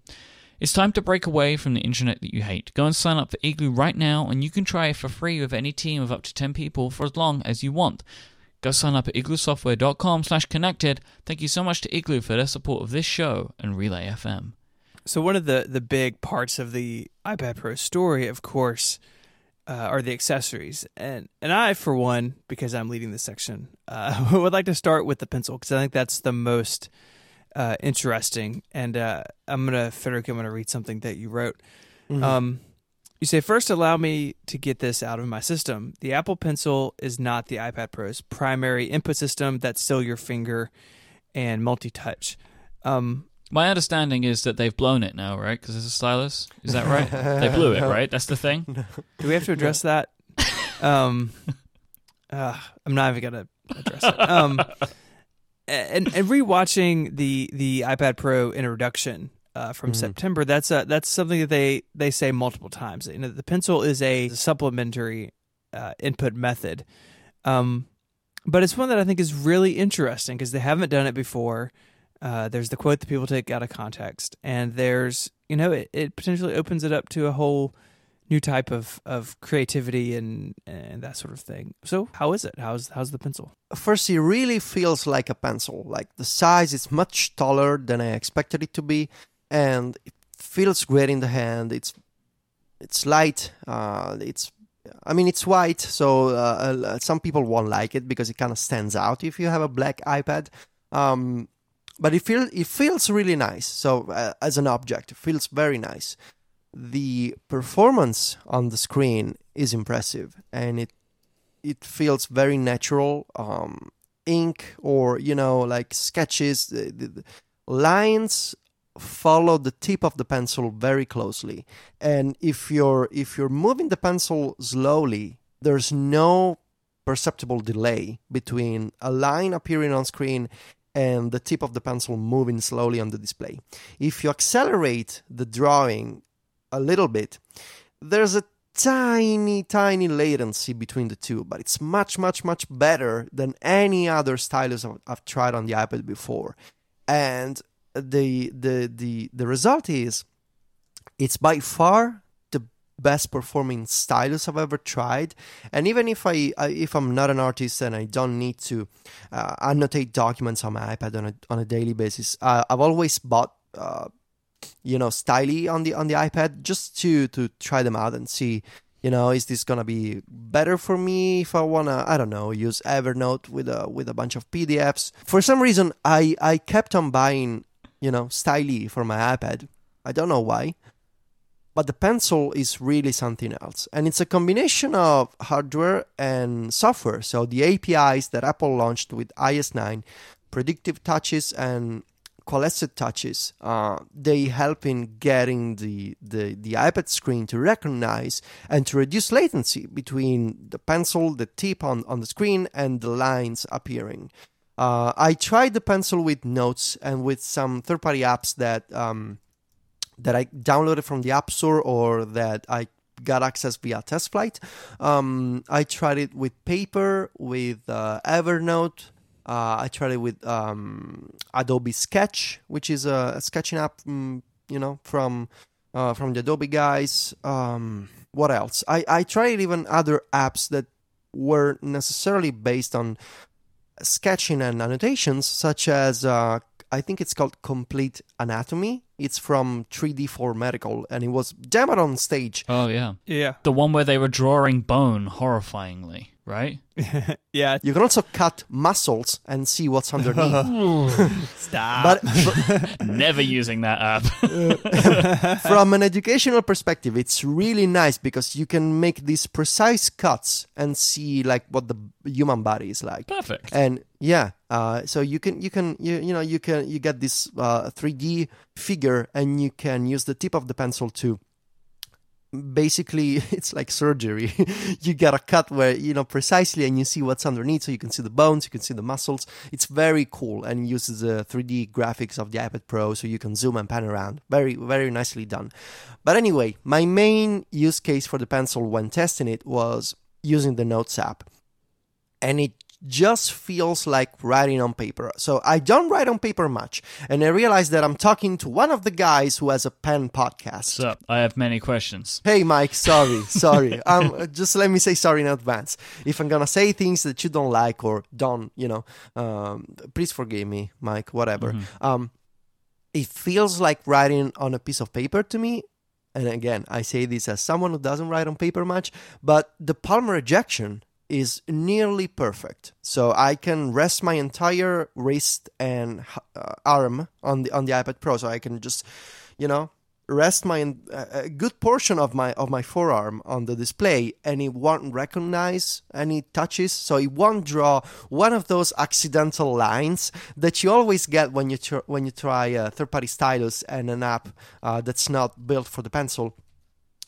It's time to break away from the internet that you hate. Go and sign up for Igloo right now, and you can try it for free with any team of up to 10 people for as long as you want. Go sign up at igloosoftware.com slash connected. Thank you so much to Igloo for their support of this show and Relay FM. So one of the the big parts of the iPad Pro story, of course, uh, are the accessories, and and I, for one, because I'm leading this section, uh, would like to start with the pencil because I think that's the most uh, interesting. And uh, I'm gonna, Federico, I'm gonna read something that you wrote. Mhm. Um, you say, first, allow me to get this out of my system. The Apple Pencil is not the iPad Pro's primary input system. That's still your finger and multi touch. Um, My understanding is that they've blown it now, right? Because it's a stylus. Is that right? they blew it, right? That's the thing. Do we have to address that? Um, uh, I'm not even gonna address it. Um, and and rewatching the the iPad Pro introduction uh, from Mhm. September, that's a, that's something that they they say multiple times. You know, the pencil is a supplementary uh, input method, um, but it's one that I think is really interesting because they haven't done it before. Uh, there's the quote that people take out of context, and there's you know it, it potentially opens it up to a whole new type of, of creativity and and that sort of thing. So how is it? How's how's the pencil? First, it really feels like a pencil. Like the size is much taller than I expected it to be, and it feels great in the hand. It's it's light. Uh, it's I mean it's white, so uh, uh, some people won't like it because it kind of stands out if you have a black iPad. Um, but it feels it feels really nice. So uh, as an object, it feels very nice. The performance on the screen is impressive, and it it feels very natural. Um, ink or you know like sketches, the, the, the lines follow the tip of the pencil very closely, and if you're if you're moving the pencil slowly, there's no perceptible delay between a line appearing on screen and the tip of the pencil moving slowly on the display. If you accelerate the drawing a little bit, there's a tiny, tiny latency between the two, but it's much, much, much better than any other stylus I've, tried on the iPad before. And the the the the result is it's by far the best performing stylus I've ever tried. And even if I, I if I'm not an artist and I don't need to uh, annotate documents on my iPad on a on a daily basis, uh, I've always bought. Uh, you know, styly on the on the iPad just to to try them out and see, you know, is this gonna be better for me if I wanna I don't know use Evernote with a with a bunch of PDFs. For some reason, I I kept on buying you know styly for my iPad. I don't know why. but the pencil is really something else. And it's a combination of hardware and software. So the APIs that Apple launched with iOS 9, predictive touches and coalesced touches, uh, they help in getting the, the, the iPad screen to recognize and to reduce latency between the pencil, the tip on, on the screen, and the lines appearing. Uh, I tried the pencil with notes and with some third party apps that um, that I downloaded from the App Store or that I got access via TestFlight. Um, I tried it with Paper, with uh, Evernote. Uh, I tried it with um, Adobe Sketch, which is a, a sketching app, mm, you know, from uh, from the Adobe guys. Um, what else? I, I tried even other apps that were necessarily based on sketching and annotations, such as uh, I think it's called Complete Anatomy. It's from 3D4Medical, and it was demoed on stage. Oh yeah, Yeah. the one where they were drawing bone horrifyingly, right? yeah. You can also cut muscles and see what's underneath. Stop. but, but Never using that app. from an educational perspective, it's really nice because you can make these precise cuts and see like what the human body is like. Perfect. and yeah uh, so you can you can you, you know you can you get this uh, 3d figure and you can use the tip of the pencil to basically it's like surgery. You get a cut where you know precisely and you see what's underneath so you can see the bones you can see the muscles. It's very cool and uses uh, the 3d graphics of the ipad pro so you can zoom and pan around. Very very nicely done. But anyway my main use case for the pencil when testing it was using the notes app. And it just feels like writing on paper. So I don't write on paper much, and I realize that I'm talking to one of the guys who has a pen podcast. So I have many questions. Hey Myke, sorry, sorry. Um, just let me say sorry in advance. If I'm gonna say things that you don't like or don't, you know, um, please forgive me, Myke. Whatever. Um, it feels like writing on a piece of paper to me. And again, I say this as someone who doesn't write on paper much, but the palm rejection is nearly perfect. So I can rest my entire wrist and uh, arm on the on the iPad Pro, so I can just, you know, rest my a good portion of my of my forearm on the display, and it won't recognize any touches, so it won't draw one of those accidental lines that you always get when you tr- when you try a third-party stylus and an app uh, that's not built for the pencil.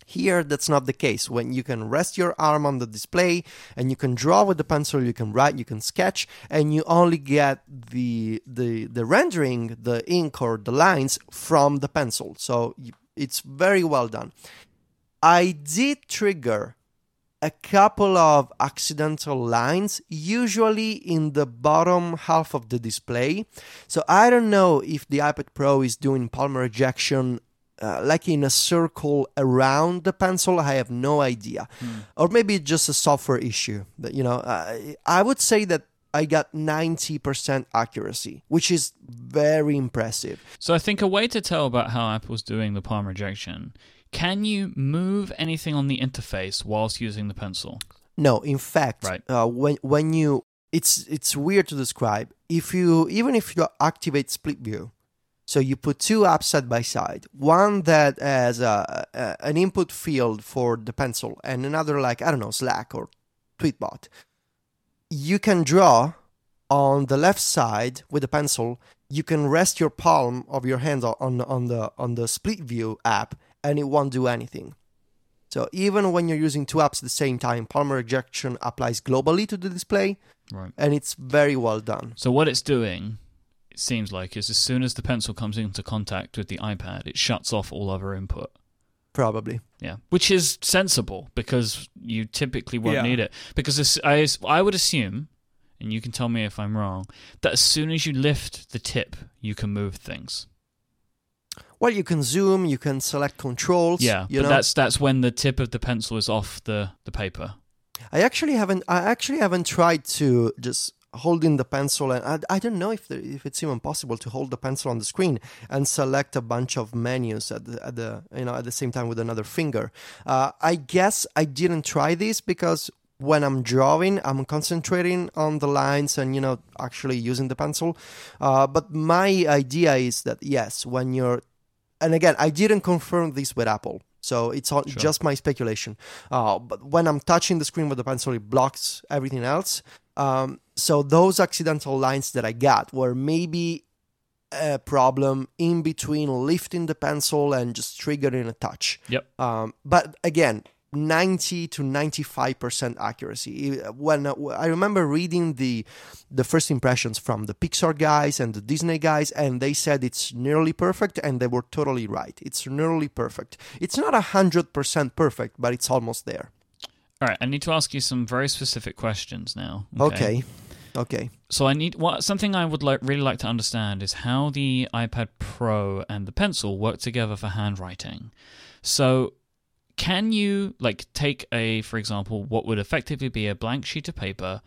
Here, that's not the case. When you can rest your arm on the display and you can draw with the pencil, you can write, you can sketch, and you only get the the the rendering, the ink or the lines from the pencil. So it's very well done. I did trigger a couple of accidental lines, usually in the bottom half of the display. So I don't know if the iPad Pro is doing palm rejection uh, like in a circle around the pencil i have no idea or maybe it's just a software issue that you know uh, i would say that i got 90% accuracy which is very impressive So I think a way to tell about how Apple's doing the palm rejection. Can you move anything on the interface whilst using the pencil? no in fact Right. uh, when when you it's it's weird to describe if you even if you activate split view so you put two apps side by side, one that has a, a, an input field for the pencil, and another like I don't know Slack or Tweetbot. You can draw on the left side with the pencil. You can rest your palm of your hand on on the on the split view app, and it won't do anything. So even when you're using two apps at the same time, palm rejection applies globally to the display, Right. and it's very well done. So what it's doing, it seems like, is as soon as the pencil comes into contact with the iPad, it shuts off all other input. Probably. Yeah, which is sensible because you typically won't Yeah. need it. Because I, I would assume, and you can tell me if I'm wrong, that as soon as you lift the tip, you can move things. Well, you can zoom, you can select controls. Yeah, you but know. that's that's when the tip of the pencil is off the the paper. I actually haven't. I actually haven't tried to just holding the pencil, and I, I don't know if the, if it's even possible to hold the pencil on the screen and select a bunch of menus at the, at the you know at the same time with another finger. Uh, I guess I didn't try this because when I'm drawing, I'm concentrating on the lines and you know actually using the pencil. Uh, but my idea is that yes, when you're and again, I didn't confirm this with Apple, So it's all, Sure. just my speculation. Uh, but when I'm touching the screen with the pencil, it blocks everything else. Um, so those accidental lines that I got were maybe a problem in between lifting the pencil and just triggering a touch. Yep. Um, but again, 90 to 95% accuracy. When uh, I remember reading the the first impressions from the Pixar guys and the Disney guys, and they said it's nearly perfect, and they were totally right. It's nearly perfect. It's not 100% perfect, but it's almost there. All right, I need to ask you some very specific questions now. Okay. Okay. So I need what something I would like really like to understand is how the iPad Pro and the pencil work together for handwriting. So can you like take a for example what would effectively be a blank sheet of paper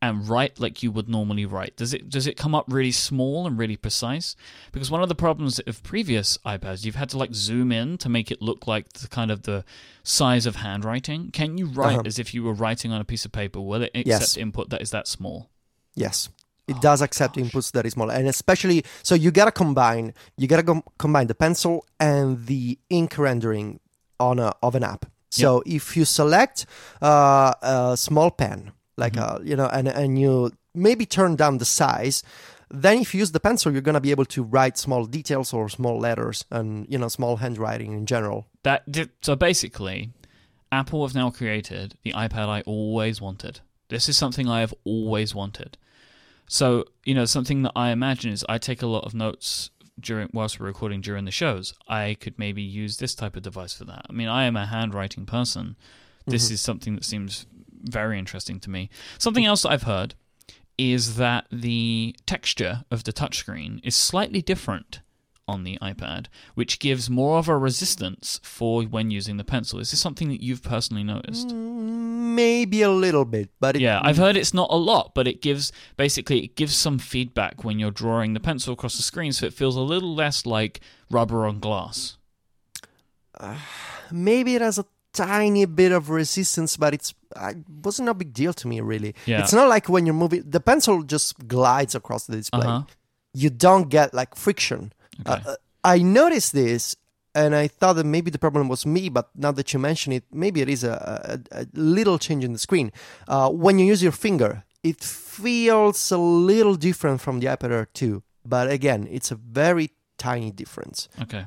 and write like you would normally write does it does it come up really small and really precise because one of the problems of previous ipads you've had to like zoom in to make it look like the kind of the size of handwriting can you write Uh-huh. as if you were writing on a piece of paper will it accept Yes. input that is that small Yes. It Oh does accept gosh. inputs that is small, and especially so you gotta combine you gotta com- combine the pencil and the ink rendering on a of an app. So if you select uh, a small pen, like Mm-hmm. uh, you know, and and you maybe turn down the size, then if you use the pencil, you're gonna be able to write small details or small letters and you know small handwriting in general. That so basically, Apple have now created the iPad I always wanted. This is something I have always wanted. So you know, something that I imagine is I take a lot of notes during whilst we're recording during the shows. I could maybe use this type of device for that. I mean, I am a handwriting person. This mm-hmm. is something that seems very interesting to me. Something else that I've heard is that the texture of the touchscreen is slightly different on the iPad, which gives more of a resistance for when using the pencil. Is this something that you've personally noticed? Mm, Maybe a little bit, but it, Yeah, I've heard it's not a lot, but it gives basically it gives some feedback when you're drawing the pencil across the screen, so it feels a little less like rubber on glass. maybe it has a tiny bit of resistance, but it's uh, wasn't a big deal to me really. Yeah. It's not like when you're moving, the pencil just glides across the display. Uh-huh. You don't get like friction. Okay. Uh, I noticed this, and I thought that maybe the problem was me. But now that you mention it, maybe it is a, a, a little change in the screen. Uh, when you use your finger, it feels a little different from the iPad Air 2. But again, it's a very tiny difference. Okay.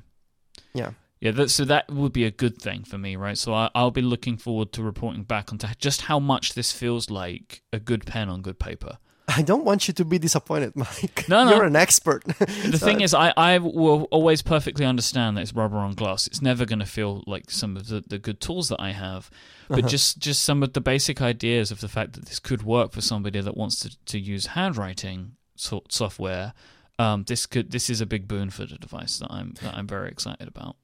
Yeah. Yeah, that, so that would be a good thing for me, right? So I, I'll be looking forward to reporting back on to just how much this feels like a good pen on good paper. I don't want you to be disappointed, Myke. No, no. You're an expert. The thing is, I, I will always perfectly understand that it's rubber on glass. It's never going to feel like some of the, the good tools that I have, but Uh-huh. just just some of the basic ideas of the fact that this could work for somebody that wants to, to use handwriting sort software. Um, this could this is a big boon for the device that I'm that I'm very excited about.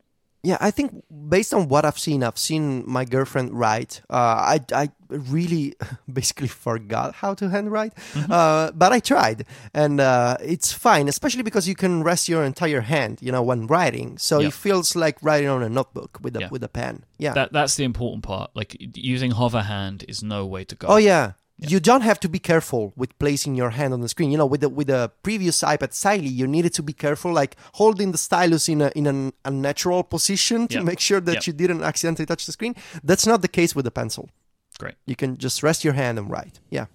Yeah, I think based on what I've seen, I've seen my girlfriend write. Uh, I, I really basically forgot how to handwrite, uh, but I tried, and uh, it's fine. Especially because you can rest your entire hand, you know, when writing, so Yeah. it feels like writing on a notebook with a Yeah. with a pen. Yeah. That that's the important part. Like using hover hand is no way to go. oh yeah. You don't have to be careful with placing your hand on the screen. You know, with the with the previous iPad Siley, you needed to be careful, like holding the stylus in a in an unnatural position to Yep. make sure that Yep. you didn't accidentally touch the screen. That's not the case with the pencil. Great. You can just rest your hand and write. Yeah.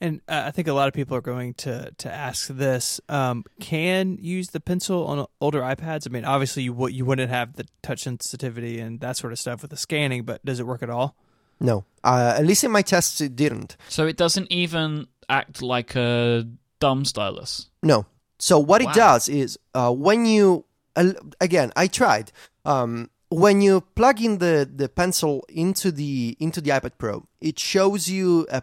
And uh, I think a lot of people are going to to ask this: um, Can use the pencil on older iPads? I mean, obviously you would you wouldn't have the touch sensitivity and that sort of stuff with the scanning, but does it work at all? No. Uh, at least in my tests, it didn't. So it doesn't even act like a dumb stylus. No. So what Wow. it does is uh, when you uh, again, I tried. Um, when you plug in the, the pencil into the into the iPad Pro, it shows you a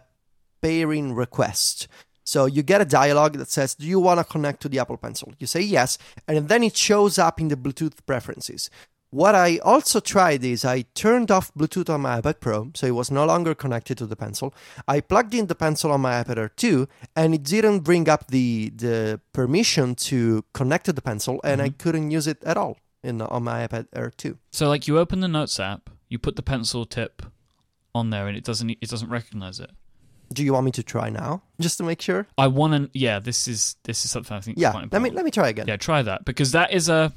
pairing request. So you get a dialog that says, "Do you want to connect to the Apple Pencil?" You say yes, and then it shows up in the Bluetooth preferences. What I also tried is I turned off Bluetooth on my iPad Pro, so it was no longer connected to the pencil. I plugged in the pencil on my iPad Air 2, and it didn't bring up the the permission to connect to the pencil, and I mm-hmm. couldn't use it at all in on my iPad Air 2. So like you open the Notes app, you put the pencil tip on there, and it doesn't it doesn't recognize it. Do you want me to try now, just to make sure? I want to. Yeah, this is this is something I think. is Yeah, let me let me try again. Yeah, try that because that is a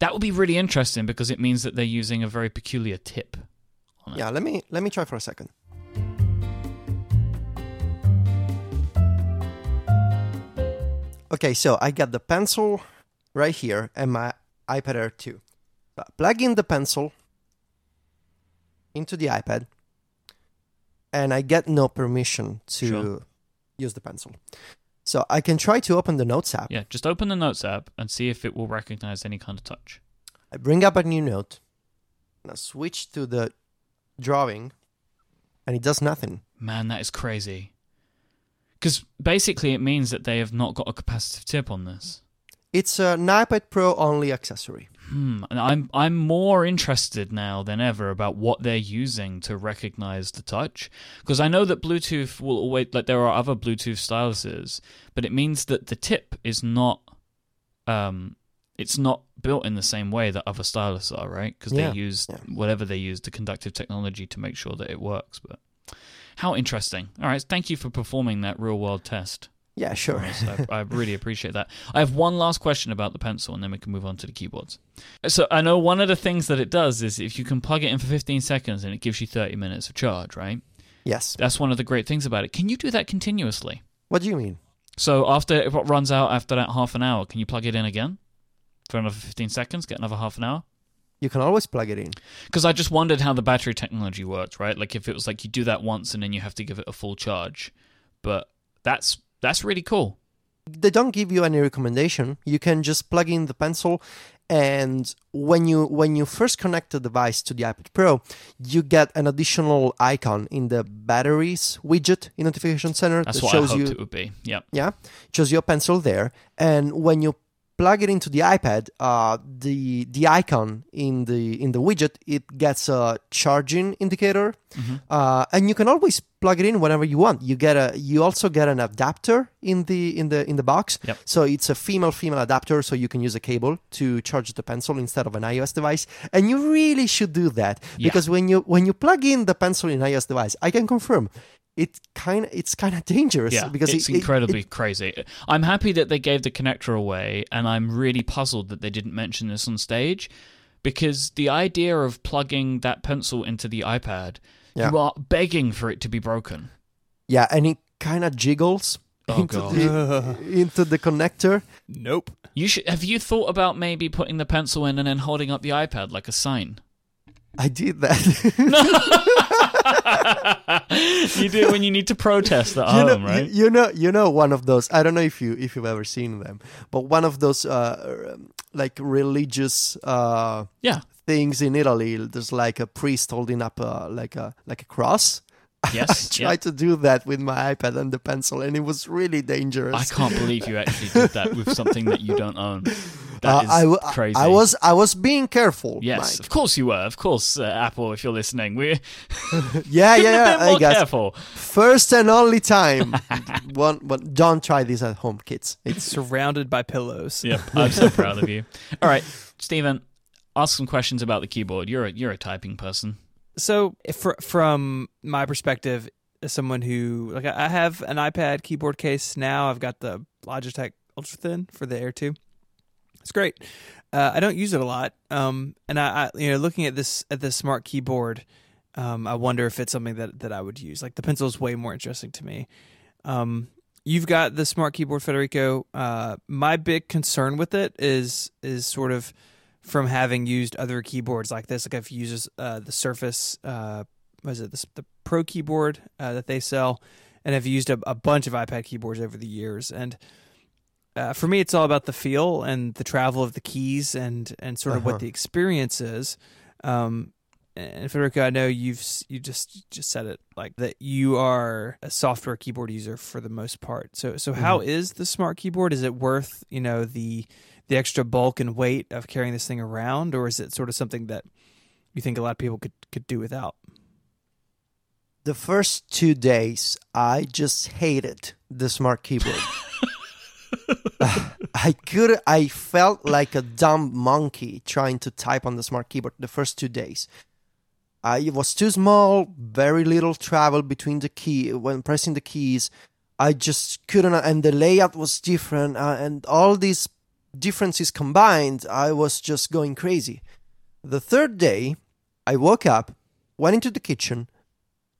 That would be really interesting because it means that they're using a very peculiar tip. on it. Yeah, let me let me try for a second. Okay, so I got the pencil right here and my iPad Air 2. So plug in the pencil into the iPad and I get no permission to Sure. use the pencil. So I can try to open the Notes app. Yeah, just open the Notes app and see if it will recognize any kind of touch. I bring up a new note and I switch to the drawing and it does nothing. Man, that is crazy. Because basically, it means that they have not got a capacitive tip on this. It's an iPad Pro only accessory. Hmm. And I'm I'm more interested now than ever about what they're using to recognize the touch, because I know that Bluetooth will always like there are other Bluetooth styluses, but it means that the tip is not, um, it's not built in the same way that other styluses are, right? Because Yeah, they use yeah. whatever they use the conductive technology to make sure that it works. But how interesting! All right, thank you for performing that real world test. Yeah, sure. I, I really appreciate that. I have one last question about the pencil, and then we can move on to the keyboards. So I know one of the things that it does is if you can plug it in for 15 seconds and it gives you 30 minutes of charge, right? yes. That's one of the great things about it. Can you do that continuously? What do you mean? So after it runs out after that half an hour, can you plug it in again for another 15 seconds, get another half an hour? You can always plug it in. Because I just wondered how the battery technology worked, right? Like if it was like you do that once and then you have to give it a full charge, but that's that's really cool. They don't give you any recommendation. You can just plug in the pencil and when you when you first connect the device to the iPad Pro, you get an additional icon in the batteries widget in Notification Center That's that what I shows hoped you it would be. Yep. yeah shows your pencil there and when you plug it into the ipad uh, the the icon in the in the widget it gets a charging indicator Mhm. uh, and you can always plug it in whenever you want you get a you also get an adapter in the in the in the box Yep. so it's a female female adapter so you can use a cable to charge the pencil instead of an ios device and you really should do that Yeah. because when you when you plug in the pencil in ios device i can confirm it kind of it's kind of dangerous Yeah, because it's it- it- incredibly it- crazy. I'm happy that they gave the connector away, and I'm really puzzled that they didn't mention this on stage, because the idea of plugging that pencil into the iPad, Yeah. you are begging for it to be broken. Yeah, and it kind of jiggles Oh, into the into the connector. Nope. You should have you thought about maybe putting the pencil in and then holding up the iPad like a sign? I did that. you do it when you need to protest at you know, home, right? you, you know, you know, one of those. I don't know if you if you've ever seen them, but one of those uh, like religious uh, yeah. things in Italy. There's like a priest holding up a like a like a cross. Yes. I yeah. tried to do that with my iPad and the pencil, and it was really dangerous. I can't believe you actually did that with something that you don't own. Uh, That is I, w- crazy. I was I was being careful. Yes, Myke. of course you were. Of course, uh, Apple, if you're listening, we're Yeah, yeah, couldn't yeah. been Hey more guys, careful. first and only time. one, one, don't try this at home, kids. It's Surrounded by pillows. Yep, I'm so proud of you. All right, Stephen, ask some questions about the keyboard. You're a you're a typing person. So, if fr- from my perspective, as someone who like, I I have an iPad keyboard case now. I've got the Logitech Ultra Thin for the Air Two. It's great. Uh, I don't use it a lot, um, and I, I, you know, looking at this at this smart keyboard, um, I wonder if it's something that that I would use. Like the pencil is way more interesting to me. Um, you've got the smart keyboard, Federico. Uh, my big concern with it is is sort of from having used other keyboards like this. Like I've used uh, the Surface, uh, was it the, the Pro keyboard uh, that they sell, and I've used a, a bunch of iPad keyboards over the years. And uh, for me, it's all about the feel and the travel of the keys and and sort of Uh-huh. what the experience is. Um, and Federico, I know you've you just just said it like that. You are a software keyboard user for the most part. So so how is the smart keyboard? Is it worth you know the the extra bulk and weight of carrying this thing around, or is it sort of something that you think a lot of people could could do without? the first two days. I just hated the smart keyboard. I could. I felt like a dumb monkey trying to type on the smart keyboard the first two days. It was too small, very little travel between the key when pressing the keys. I just couldn't, and the layout was different, uh, and all these differences combined, I was just going crazy. The third day, I woke up, went into the kitchen,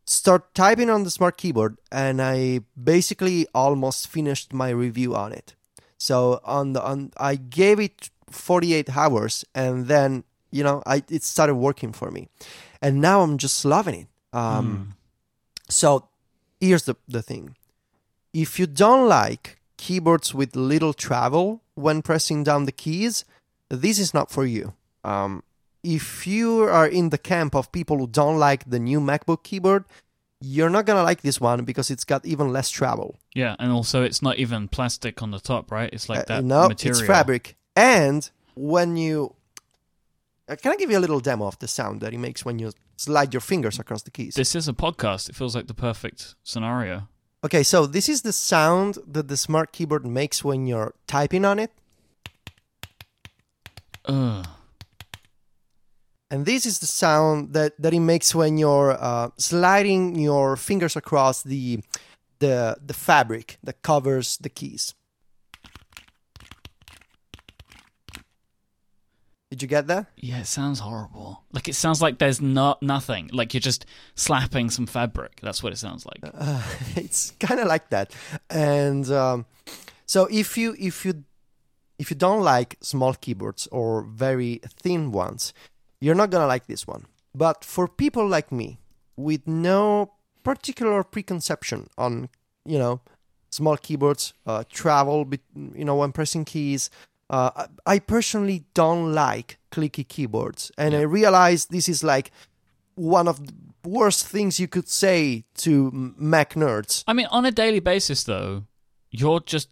start typing on the smart keyboard, and I basically almost finished my review on it. So on the on, I gave it 48 hours, and then you know, I it started working for me, and now I'm just loving it. Um, So here's the the thing: if you don't like keyboards with little travel when pressing down the keys, this is not for you. Um, if you are in the camp of people who don't like the new MacBook keyboard, you're not gonna like this one because it's got even less travel. Yeah, and also it's not even plastic on the top, right? It's like Uh, that no, material. it's fabric. And when you, uh, can I give you a little demo of the sound that it makes when you slide your fingers across the keys? This is a podcast. It feels like the perfect scenario. Okay, so this is the sound that the smart keyboard makes when you're typing on it, Ugh. And this is the sound that that it makes when you're uh, sliding your fingers across the the the fabric that covers the keys. Did you get that? Yeah, it sounds horrible. Like it sounds like there's not nothing. Like you're just slapping some fabric. That's what it sounds like. Uh, it's kind of like that and um, so if you if you if you don't like small keyboards or very thin ones you're not gonna like this one. But for people like me with no particular preconception on you know small keyboards uh, travel you know when pressing keys uh, I I personally don't like clicky keyboards. And i realize this is like one of the worst things you could say to Mac nerds. I mean, on a daily basis, though, you're just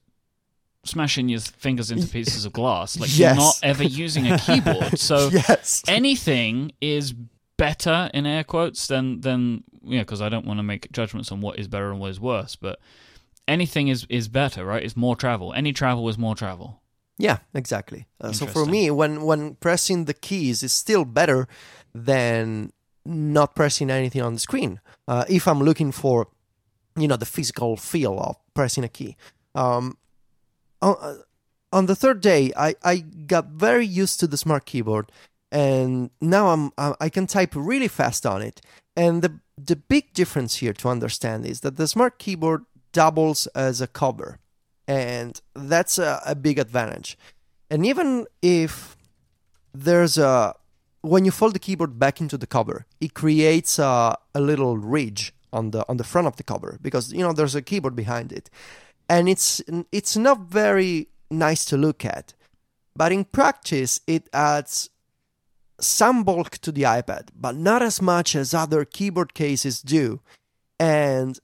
smashing your fingers into pieces of glass. Like Yes. you're not ever using a keyboard. So yes. anything is better in air quotes than than yeah. Because I don't want to make judgments on what is better and what is worse, but anything is is better, right? It's more travel. Any travel is more travel. Yeah, exactly. Uh, so for me, when when pressing the keys is still better than not pressing anything on the screen. Uh, if I'm looking for, you know, the physical feel of pressing a key. Um, on, the third day, I, I got very used to the smart keyboard, and now I'm I I can type really fast on it. And the the big difference here to understand is that the smart keyboard doubles as a cover, and that's a, a big advantage. And even if there's a when you fold the keyboard back into the cover, it creates a, a little ridge on the on the front of the cover because you know there's a keyboard behind it, and it's it's not very nice to look at, but in practice it adds some bulk to the iPad, but not as much as other keyboard cases do, and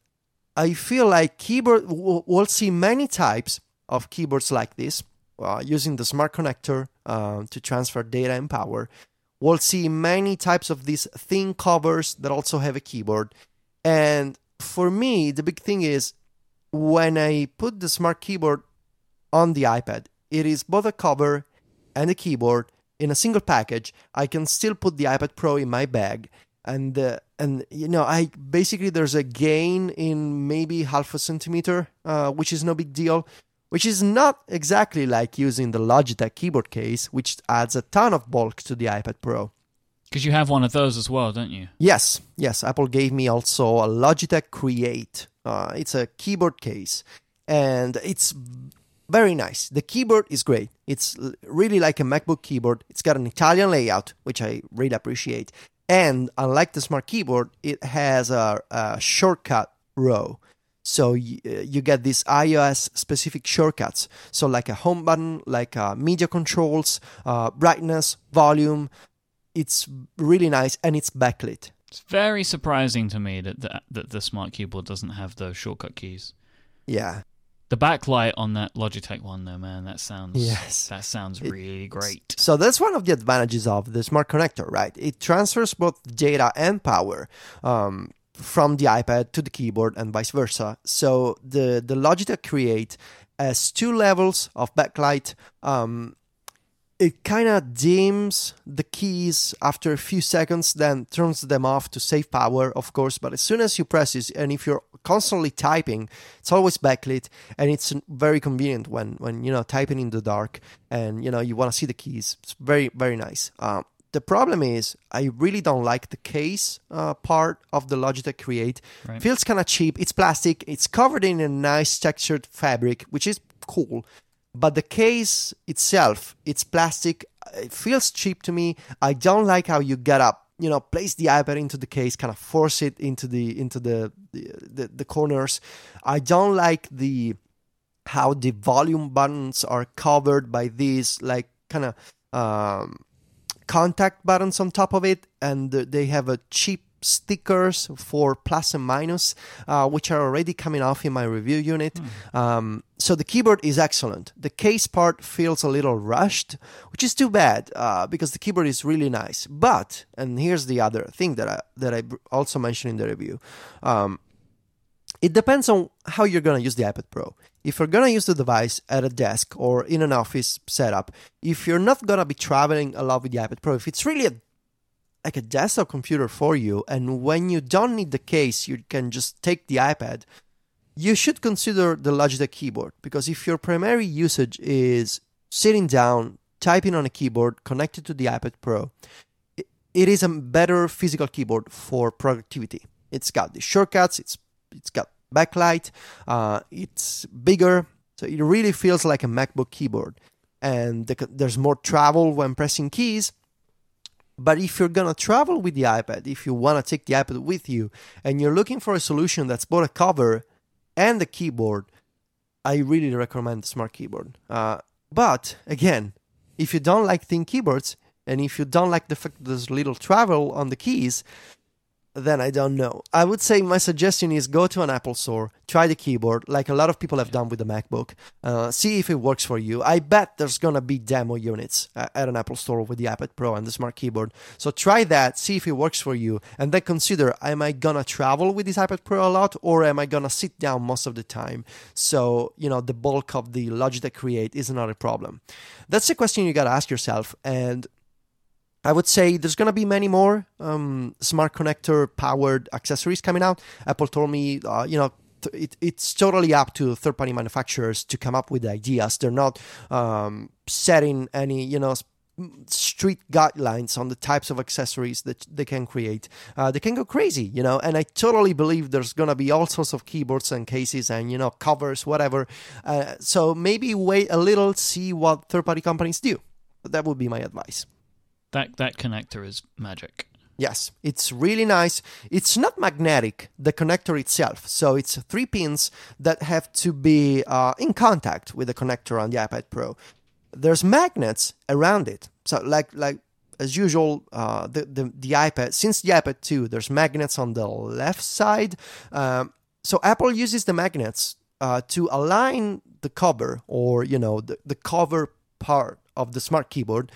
I feel like keyboard we'll see many types of keyboards like this uh, using the smart connector uh, to transfer data and power. We'll see many types of these thin covers that also have a keyboard. And for me, the big thing is when I put the smart keyboard on the iPad, it is both a cover and a keyboard in a single package. I can still put the iPad Pro in my bag. And uh, and you know I basically there's a gain in maybe half a centimeter, uh, which is no big deal which is not exactly like using the Logitech keyboard case, which adds a ton of bulk to the iPad Pro. Because you have one of those as well, don't you? Yes, yes, Apple gave me also a Logitech Create. Uh, it's a keyboard case, and it's very nice. The keyboard is great. It's really like a MacBook keyboard. It's got an Italian layout, which I really appreciate. And unlike the smart keyboard, it has a, a shortcut row. So y- uh, you get these iOS specific shortcuts. So like a home button, like uh, media controls, uh, brightness, volume. It's really nice and it's backlit. It's very surprising to me that the, that the smart keyboard doesn't have those shortcut keys. Yeah. The backlight on that Logitech one, though, man, that sounds Yes. that sounds It- really great. So that's one of the advantages of the smart connector, right? It transfers both data and power um, from the iPad to the keyboard and vice versa. So the the Logitech Create has two levels of backlight. Um, it kind of dims the keys after a few seconds, then turns them off to save power, of course. But as soon as you press it, and if you're constantly typing. It's always backlit, and it's very convenient when when you know typing in the dark and you know you want to see the keys. It's very very nice. Um, the problem is I really don't like the case uh, part of the Logitech Create. Right. Feels kind of cheap. It's plastic. It's covered in a nice textured fabric, which is cool. But the case itself, it's plastic. It feels cheap to me. I don't like how you get up you know place the ipad into the case kind of force it into the into the the, the, corners i don't like the how the volume buttons are covered by these like kind of um, contact buttons on top of it and they have a cheap stickers for plus and minus, uh, which are already coming off in my review unit. Mm. Um, so the keyboard is excellent. The case part feels a little rushed, which is too bad uh, because the keyboard is really nice. But and here's the other thing that I that I also mentioned in the review. Um, it depends on how you're gonna use the iPad Pro. If you're gonna use the device at a desk or in an office setup, if you're not gonna be traveling a lot with the iPad Pro, if it's really a like a desktop computer for you and when you don't need the case you can just take the ipad. You should consider the logitech keyboard because if your primary usage is sitting down typing on a keyboard connected to the ipad pro it is a better physical keyboard for productivity. It's got the shortcuts it's it's got backlight uh, it's bigger so it really feels like a macbook keyboard. And the, there's more travel when pressing keys but if you're gonna travel with the iPad, if you wanna take the iPad with you, and you're looking for a solution that's both a cover and a keyboard, I really recommend the Smart Keyboard. Uh, but again, if you don't like thin keyboards, and if you don't like the fact that there's little travel on the keys, then I don't know. I would say my suggestion is go to an Apple store, try the keyboard, like a lot of people have done with the MacBook. Uh, see if it works for you. I bet there's gonna be demo units at an Apple store with the iPad Pro and the Smart Keyboard. So try that, see if it works for you, and then consider: Am I gonna travel with this iPad Pro a lot, or am I gonna sit down most of the time? So you know the bulk of the Logitech Create is not a problem. That's the question you gotta ask yourself, and I would say there's going to be many more um, smart connector powered accessories coming out. Apple told me, uh, you know, it, it's totally up to third party manufacturers to come up with ideas. They're not um, setting any, you know, street guidelines on the types of accessories that they can create. Uh, they can go crazy, you know, and I totally believe there's going to be all sorts of keyboards and cases and, you know, covers, whatever. Uh, so maybe wait a little, see what third party companies do. That would be my advice. That that connector is magic. Yes, it's really nice. It's not magnetic, the connector itself. So it's three pins that have to be uh, in contact with the connector on the iPad Pro. There's magnets around it. So like like as usual, uh, the, the the iPad since the iPad 2, there's magnets on the left side. Um, so Apple uses the magnets uh, to align the cover or you know the, the cover part of the smart keyboard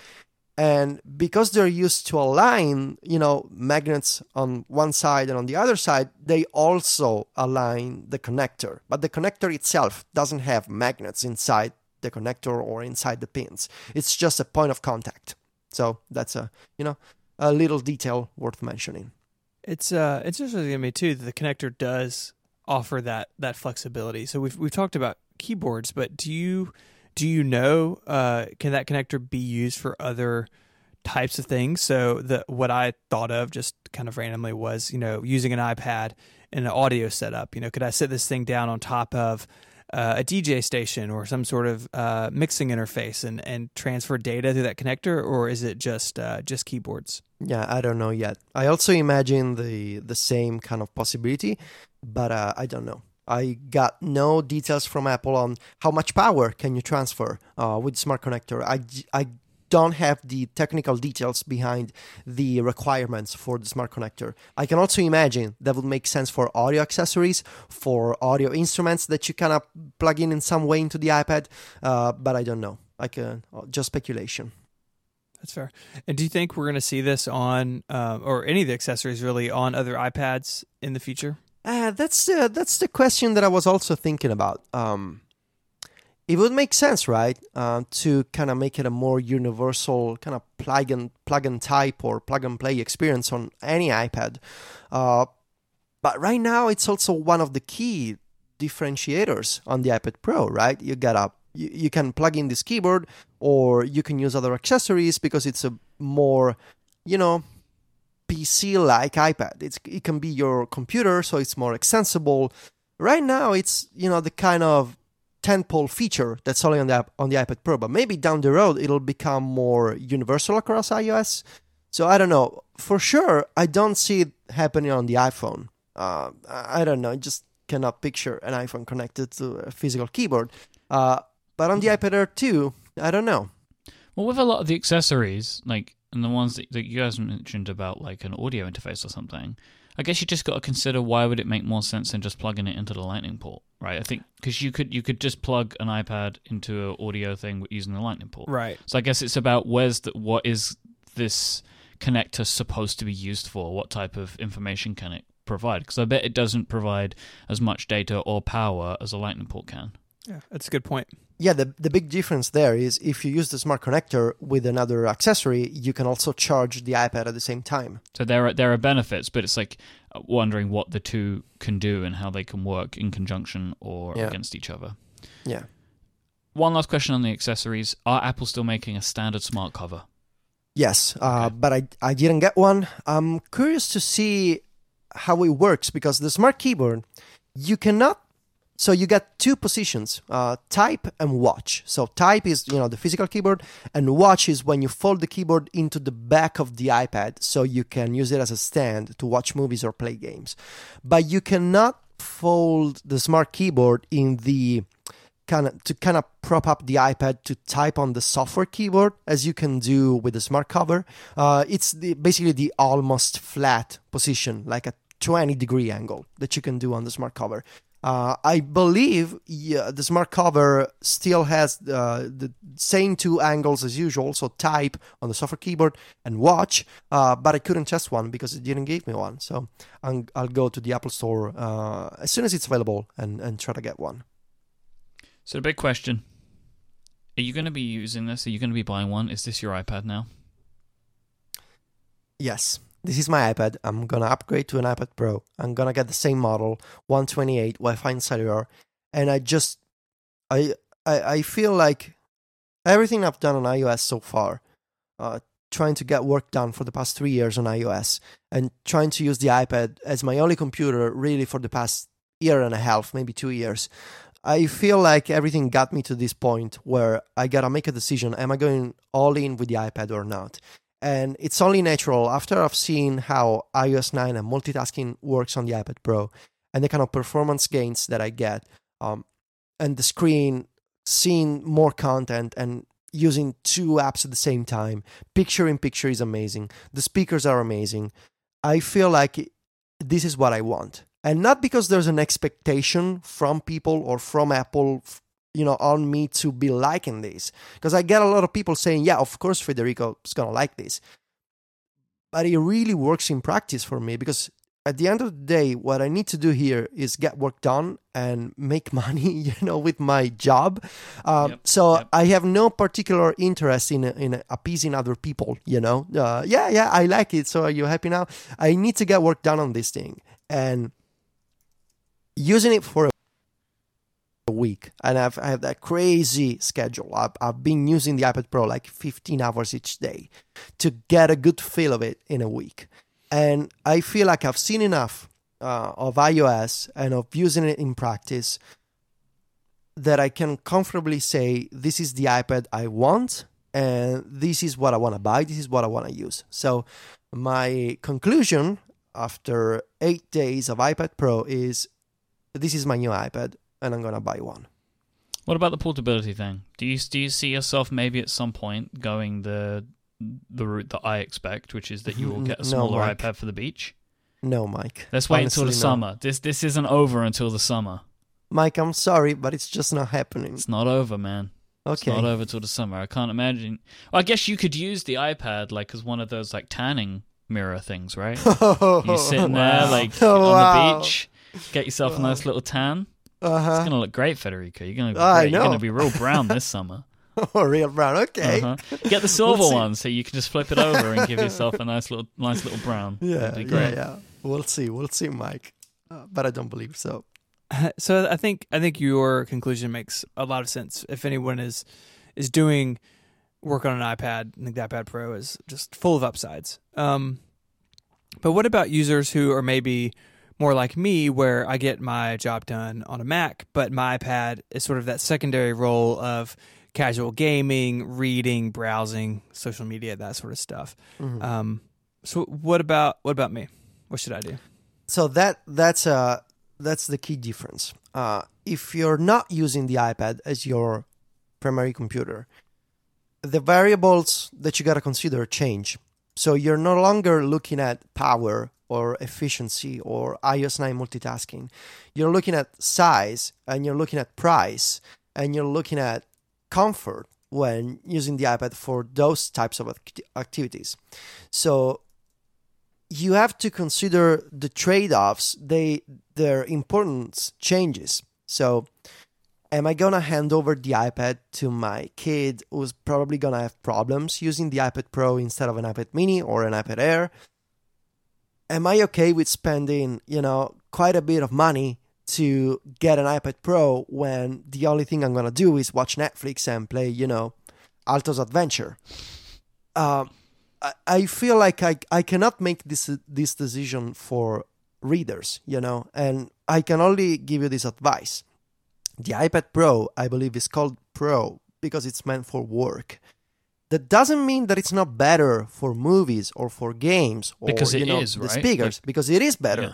and because they're used to align you know magnets on one side and on the other side they also align the connector. But the connector itself doesn't have magnets inside the connector or inside the pins. It's just a point of contact. So that's a you know a little detail worth mentioning. It's uh it's interesting to me too that the connector does offer that that flexibility. So we've we've talked about keyboards but do you do you know uh, can that connector be used for other types of things? So the what i thought of just kind of randomly was you know using an ipad and an audio setup. You know could i sit this thing down on top of uh, a dj station or some sort of uh, mixing interface and, and transfer data through that connector or is it just uh, just keyboards? Yeah i don't know yet. I also imagine the the same kind of possibility but uh, i don't know I got no details from Apple on how much power can you transfer uh, with Smart Connector. I, I don't have the technical details behind the requirements for the smart connector. I can also imagine that would make sense for audio accessories, for audio instruments that you kind of plug in in some way into the iPad, uh, but I don't know. Like uh, just speculation. That's fair. And do you think we're going to see this on, uh, or any of the accessories really, on other iPads in the future? Uh, that's uh, that's the question that I was also thinking about. Um, it would make sense, right, uh, to kind of make it a more universal kind of plug and plug and type or plug and play experience on any iPad. Uh, but right now it's also one of the key differentiators on the iPad Pro, right? You got a you, you can plug in this keyboard or you can use other accessories because it's a more, you know, PC like iPad. It's it can be your computer, so it's more extensible. Right now it's, you know, the kind of tentpole feature that's only on the on the iPad Pro, but maybe down the road it'll become more universal across iOS. So I don't know. For sure, I don't see it happening on the iPhone. Uh, I don't know. I just cannot picture an iPhone connected to a physical keyboard. Uh, but on the iPad Air 2, I don't know. Well, with a lot of the accessories, like and the ones that, that you guys mentioned about like an audio interface or something, I guess you just got to consider why would it make more sense than just plugging it into the Lightning port, right? I think because you could you could just plug an iPad into an audio thing using the Lightning port, Right. So I guess it's about where's the what is this connector supposed to be used for? What type of information can it provide? Because I bet it doesn't provide as much data or power as a Lightning port can. Yeah, that's a good point. Yeah, the, the big difference there is if you use the smart connector with another accessory, you can also charge the iPad at the same time. So there are there are benefits, but it's like uh, wondering what the two can do and how they can work in conjunction or Yeah. against each other. Yeah. One last question on the accessories: Are Apple still making a standard smart cover? Yes, uh, Okay. but I, I didn't get one. I'm curious to see how it works because the smart keyboard, you cannot. So you get two positions, uh, type and watch. So type is you know the physical keyboard, and watch is when you fold the keyboard into the back of the iPad, so you can use it as a stand to watch movies or play games. But you cannot fold the smart keyboard in the kind of to kind of prop up the iPad to type on the software keyboard as you can do with the smart cover. Uh, it's the, basically the almost flat position, like a 20 degree angle that you can do on the smart cover. Uh, I believe yeah, the smart cover still has uh, the same two angles as usual, so type on the software keyboard and watch, uh, but I couldn't test one because it didn't give me one. So i I'll go to the Apple Store uh, as soon as it's available and, and try to get one. So the big question: Are you going to be using this? Are you going to be buying one? Is this your iPad now? Yes, this is my iPad. I'm gonna upgrade to an iPad Pro. I'm gonna get the same model, 128 Wi-Fi and cellular, and I just, I, I, I feel like everything I've done on iOS so far, uh, trying to get work done for the past three years on iOS, and trying to use the iPad as my only computer really for the past year and a half, maybe two years. I feel like everything got me to this point where I gotta make a decision: Am I going all in with the iPad or not? And it's only natural after I've seen how iOS 9 and multitasking works on the iPad Pro and the kind of performance gains that I get, um, and the screen seeing more content and using two apps at the same time. Picture in picture is amazing. The speakers are amazing. I feel like this is what I want. And not because there's an expectation from people or from Apple you know on me to be liking this. Because i get a lot of people saying yeah of course federico is gonna like this. But it really works in practice for me because at the end of the day what i need to do here is get work done and make money you know with my job. Um, Yep, so yep. i have no particular interest in in appeasing other people you know? Uh, yeah yeah i like it. So are you happy now? I need to get work done on this thing. And using it for a week and I've, I have that crazy schedule. I've, I've been using the iPad Pro like 15 hours each day to get a good feel of it in a week. And I feel like I've seen enough uh, of iOS and of using it in practice that I can comfortably say this is the iPad I want and this is what I want to buy, this is what I want to use. So, my conclusion after eight days of iPad Pro is this is my new iPad and I'm gonna buy one. What about the portability thing? Do you do you see yourself maybe at some point going the the route that I expect, which is that you will get a smaller Myke. iPad for the beach? No, Myke. Let's wait until the no. summer. This this isn't over until the summer. Myke, I'm sorry, but it's just not happening. It's not over, man. Okay. It's not over till the summer. I can't imagine. Well, I guess you could use the iPad like as one of those like tanning mirror things, right? You sitting there like Oh, on wow. the beach, get yourself a nice little tan. It's Uh gonna look great, Federico. You're gonna be I great. You're know. gonna be real brown this summer. huh. Real brown. Okay. Uh-huh. Get the silver We'll one so you can just flip it over and give yourself a nice little nice little brown. Yeah. That'd be Yeah. Yeah. We'll see. We'll see, Myke. uh, but I don't believe so. so I think I think your conclusion makes a lot of sense. If anyone is is doing work on an iPad, I think the iPad Pro is just full of upsides. Um, but what about users who are maybe more like me, where I get my job done on a Mac, but my iPad is sort of that secondary role of casual gaming, reading, browsing, social media, that sort of stuff. Mhm. Um, so what about what about me? What should I do? so that that's uh that's the key difference. Uh, if you're not using the iPad as your primary computer, the variables that you got to consider change. So you're no longer looking at power or efficiency or iOS 9 multitasking. You're looking at size and you're looking at price and you're looking at comfort when using the iPad for those types of act- activities. So you have to consider the trade-offs they their importance changes so am i going to hand over the ipad to my kid who's probably going to have problems using the ipad pro instead of an ipad mini or an ipad air am i okay with spending you know quite a bit of money to get an ipad pro when the only thing i'm to do is watch netflix and play you know alto's adventure um, I- I feel like I, I cannot make this this decision for readers, you know, and I can only give you this advice. The iPad Pro, I believe, is called Pro because it's meant for work. That doesn't mean that it's not better for movies or for games or Because it you know, is, the right? speakers because it is better. Yeah.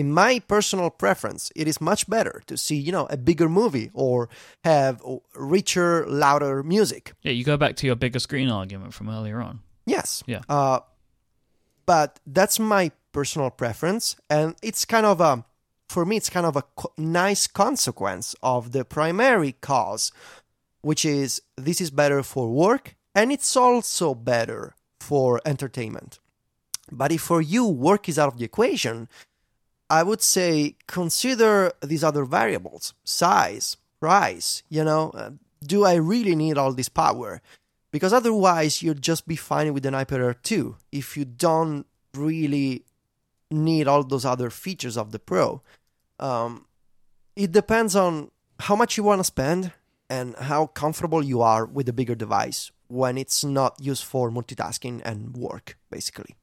In my personal preference, it is much better to see, you know, a bigger movie or have richer, louder music. Yeah, you go back to your bigger screen argument from earlier on. Yes. Yeah. Uh, but that's my personal preference, and it's kind of a, for me, it's kind of a co- nice consequence of the primary cause, which is this is better for work, and it's also better for entertainment. But if for you work is out of the equation, I would say consider these other variables: size, price. You know, uh, do I really need all this power? because otherwise you'll just be fine with an iPad Air 2 if you don't really need all those other features of the Pro. Um, it depends on how much you want to spend and how comfortable you are with a bigger device when it's not used for multitasking and work, basically.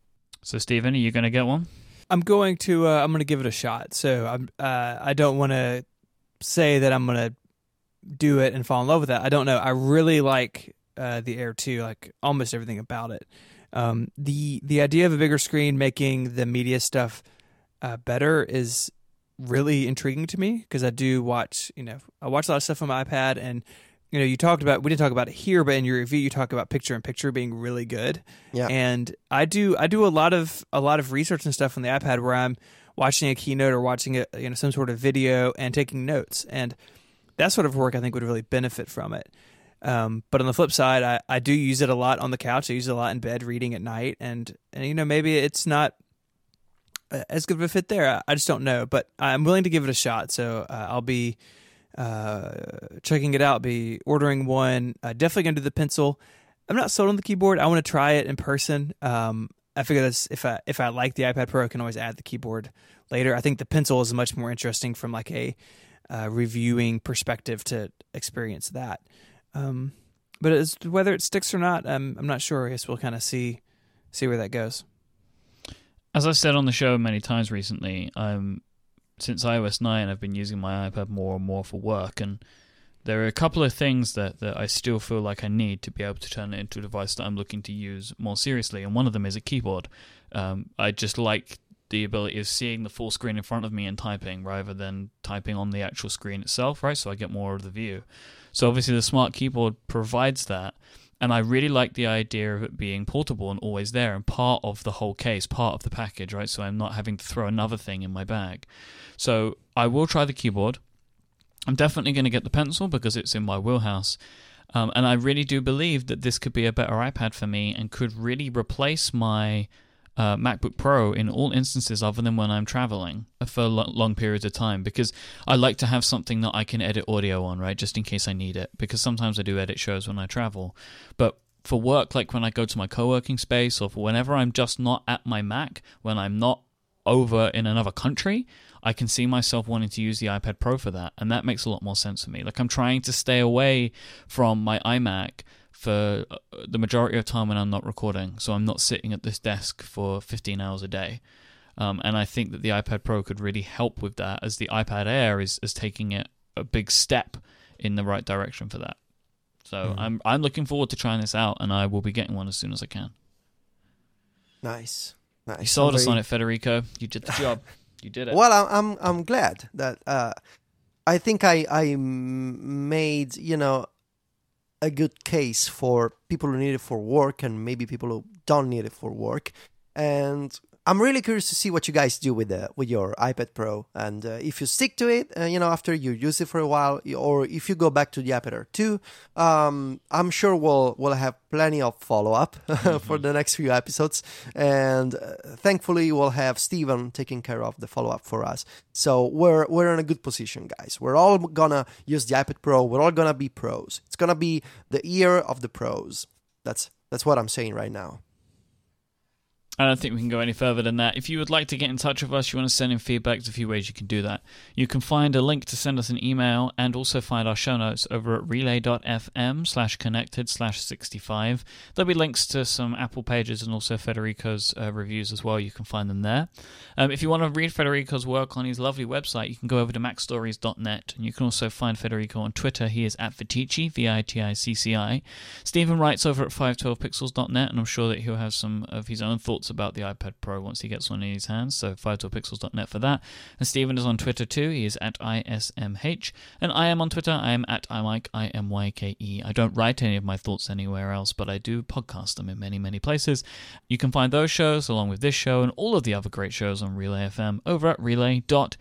So, Stephen, are you going to get one? I'm going to uh, I'm going to give it a shot. So I'm uh, I don't want to say that I'm going to do it and fall in love with it. I don't know. I really like uh, the Air 2, like almost everything about it. Um, the the idea of a bigger screen making the media stuff uh, better is really intriguing to me because I do watch, you know, I watch a lot of stuff on my iPad and you know, you talked about we didn't talk about it here, but in your review you talk about picture in picture being really good. Yeah. And I do I do a lot of a lot of research and stuff on the iPad where I'm watching a keynote or watching a you know some sort of video and taking notes and that sort of work I think would really benefit from it. Um, but on the flip side, I, I do use it a lot on the couch. I use it a lot in bed reading at night, and and you know maybe it's not as good of a fit there. I, just don't know, but I'm willing to give it a shot. So uh, I'll be uh, checking it out. Be ordering one. Uh, definitely gonna do the pencil. I'm not sold on the keyboard. I want to try it in person. Um, I figure that's if I if I like the iPad Pro, I can always add the keyboard later. I think the pencil is much more interesting from like a uh, reviewing perspective to experience that. Um, but to whether it sticks or not, I'm not sure. I guess we'll kind of see see where that goes. As I've said on the show many times recently, um, since iOS 9, I've been using my iPad more and more for work, and there are a couple of things that, that I still feel like I need to be able to turn it into a device that I'm looking to use more seriously, and one of them is a keyboard. Um, I just like the ability of seeing the full screen in front of me and typing rather than typing on the actual screen itself, right? So I get more of the view. So obviously the smart keyboard provides that. And I really like the idea of it being portable and always there and part of the whole case, part of the package, right? So I'm not having to throw another thing in my bag. So I will try the keyboard. I'm definitely going to get the pencil because it's in my wheelhouse. Um, and I really do believe that this could be a better iPad for me and could really replace my uh, MacBook Pro in all instances other than when I'm traveling for lo- long periods of time because I like to have something that I can edit audio on, right? Just in case I need it. Because sometimes I do edit shows when I travel. But for work, like when I go to my co working space or for whenever I'm just not at my Mac, when I'm not over in another country, I can see myself wanting to use the iPad Pro for that, and that makes a lot more sense for me. Like I'm trying to stay away from my iMac for uh, the majority of time when I'm not recording, so I'm not sitting at this desk for 15 hours a day. Um, and I think that the iPad Pro could really help with that, as the iPad Air is is taking it a big step in the right direction for that. So Mhm. I'm I'm looking forward to trying this out, and I will be getting one as soon as I can. Nice, nice. You sold us on it, Federico. You did the job. You did it. Well, I'm I'm I'm glad that uh, I think I I made you know a good case for people who need it for work and maybe people who don't need it for work, and I'm really curious to see what you guys do with the with your iPad Pro and uh, if you stick to it, uh, you know, after you use it for a while, or if you go back to the iPad Air 2, um, I'm sure we'll we'll have plenty of follow up for the next few episodes, and uh, thankfully we'll have Stephen taking care of the follow up for us. So we're we're in a good position, guys. We're all gonna use the iPad Pro. We're all gonna be pros. It's gonna be the year of the pros. That's that's what I'm saying right now. I don't think we can go any further than that. If you would like to get in touch with us, you want to send in feedback, there's a few ways you can do that. You can find a link to send us an email and also find our show notes over at relay.fm slash connected slash 65. There'll be links to some Apple pages and also Federico's uh, reviews as well. You can find them there. Um, if you want to read Federico's work on his lovely website, you can go over to macstories.net and you can also find Federico on Twitter. He is at Viticci, V I T I C C I. Stephen writes over at 512pixels.net, and I'm sure that he'll have some of his own thoughts about the iPad Pro once he gets one in his hands. So 512pixels.net for that. And Stephen is on Twitter too. He is at ISMH. And I am on Twitter. I am at imyke, I M Y K E. I don't write any of my thoughts anywhere else, but I do podcast them in many, many places. You can find those shows along with this show and all of the other great shows on Relay FM over at relay.fm.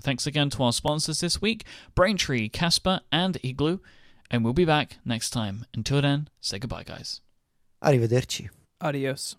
Thanks again to our sponsors this week Braintree, Casper, and Igloo. And we'll be back next time. Until then, say goodbye, guys. Arrivederci. Adios.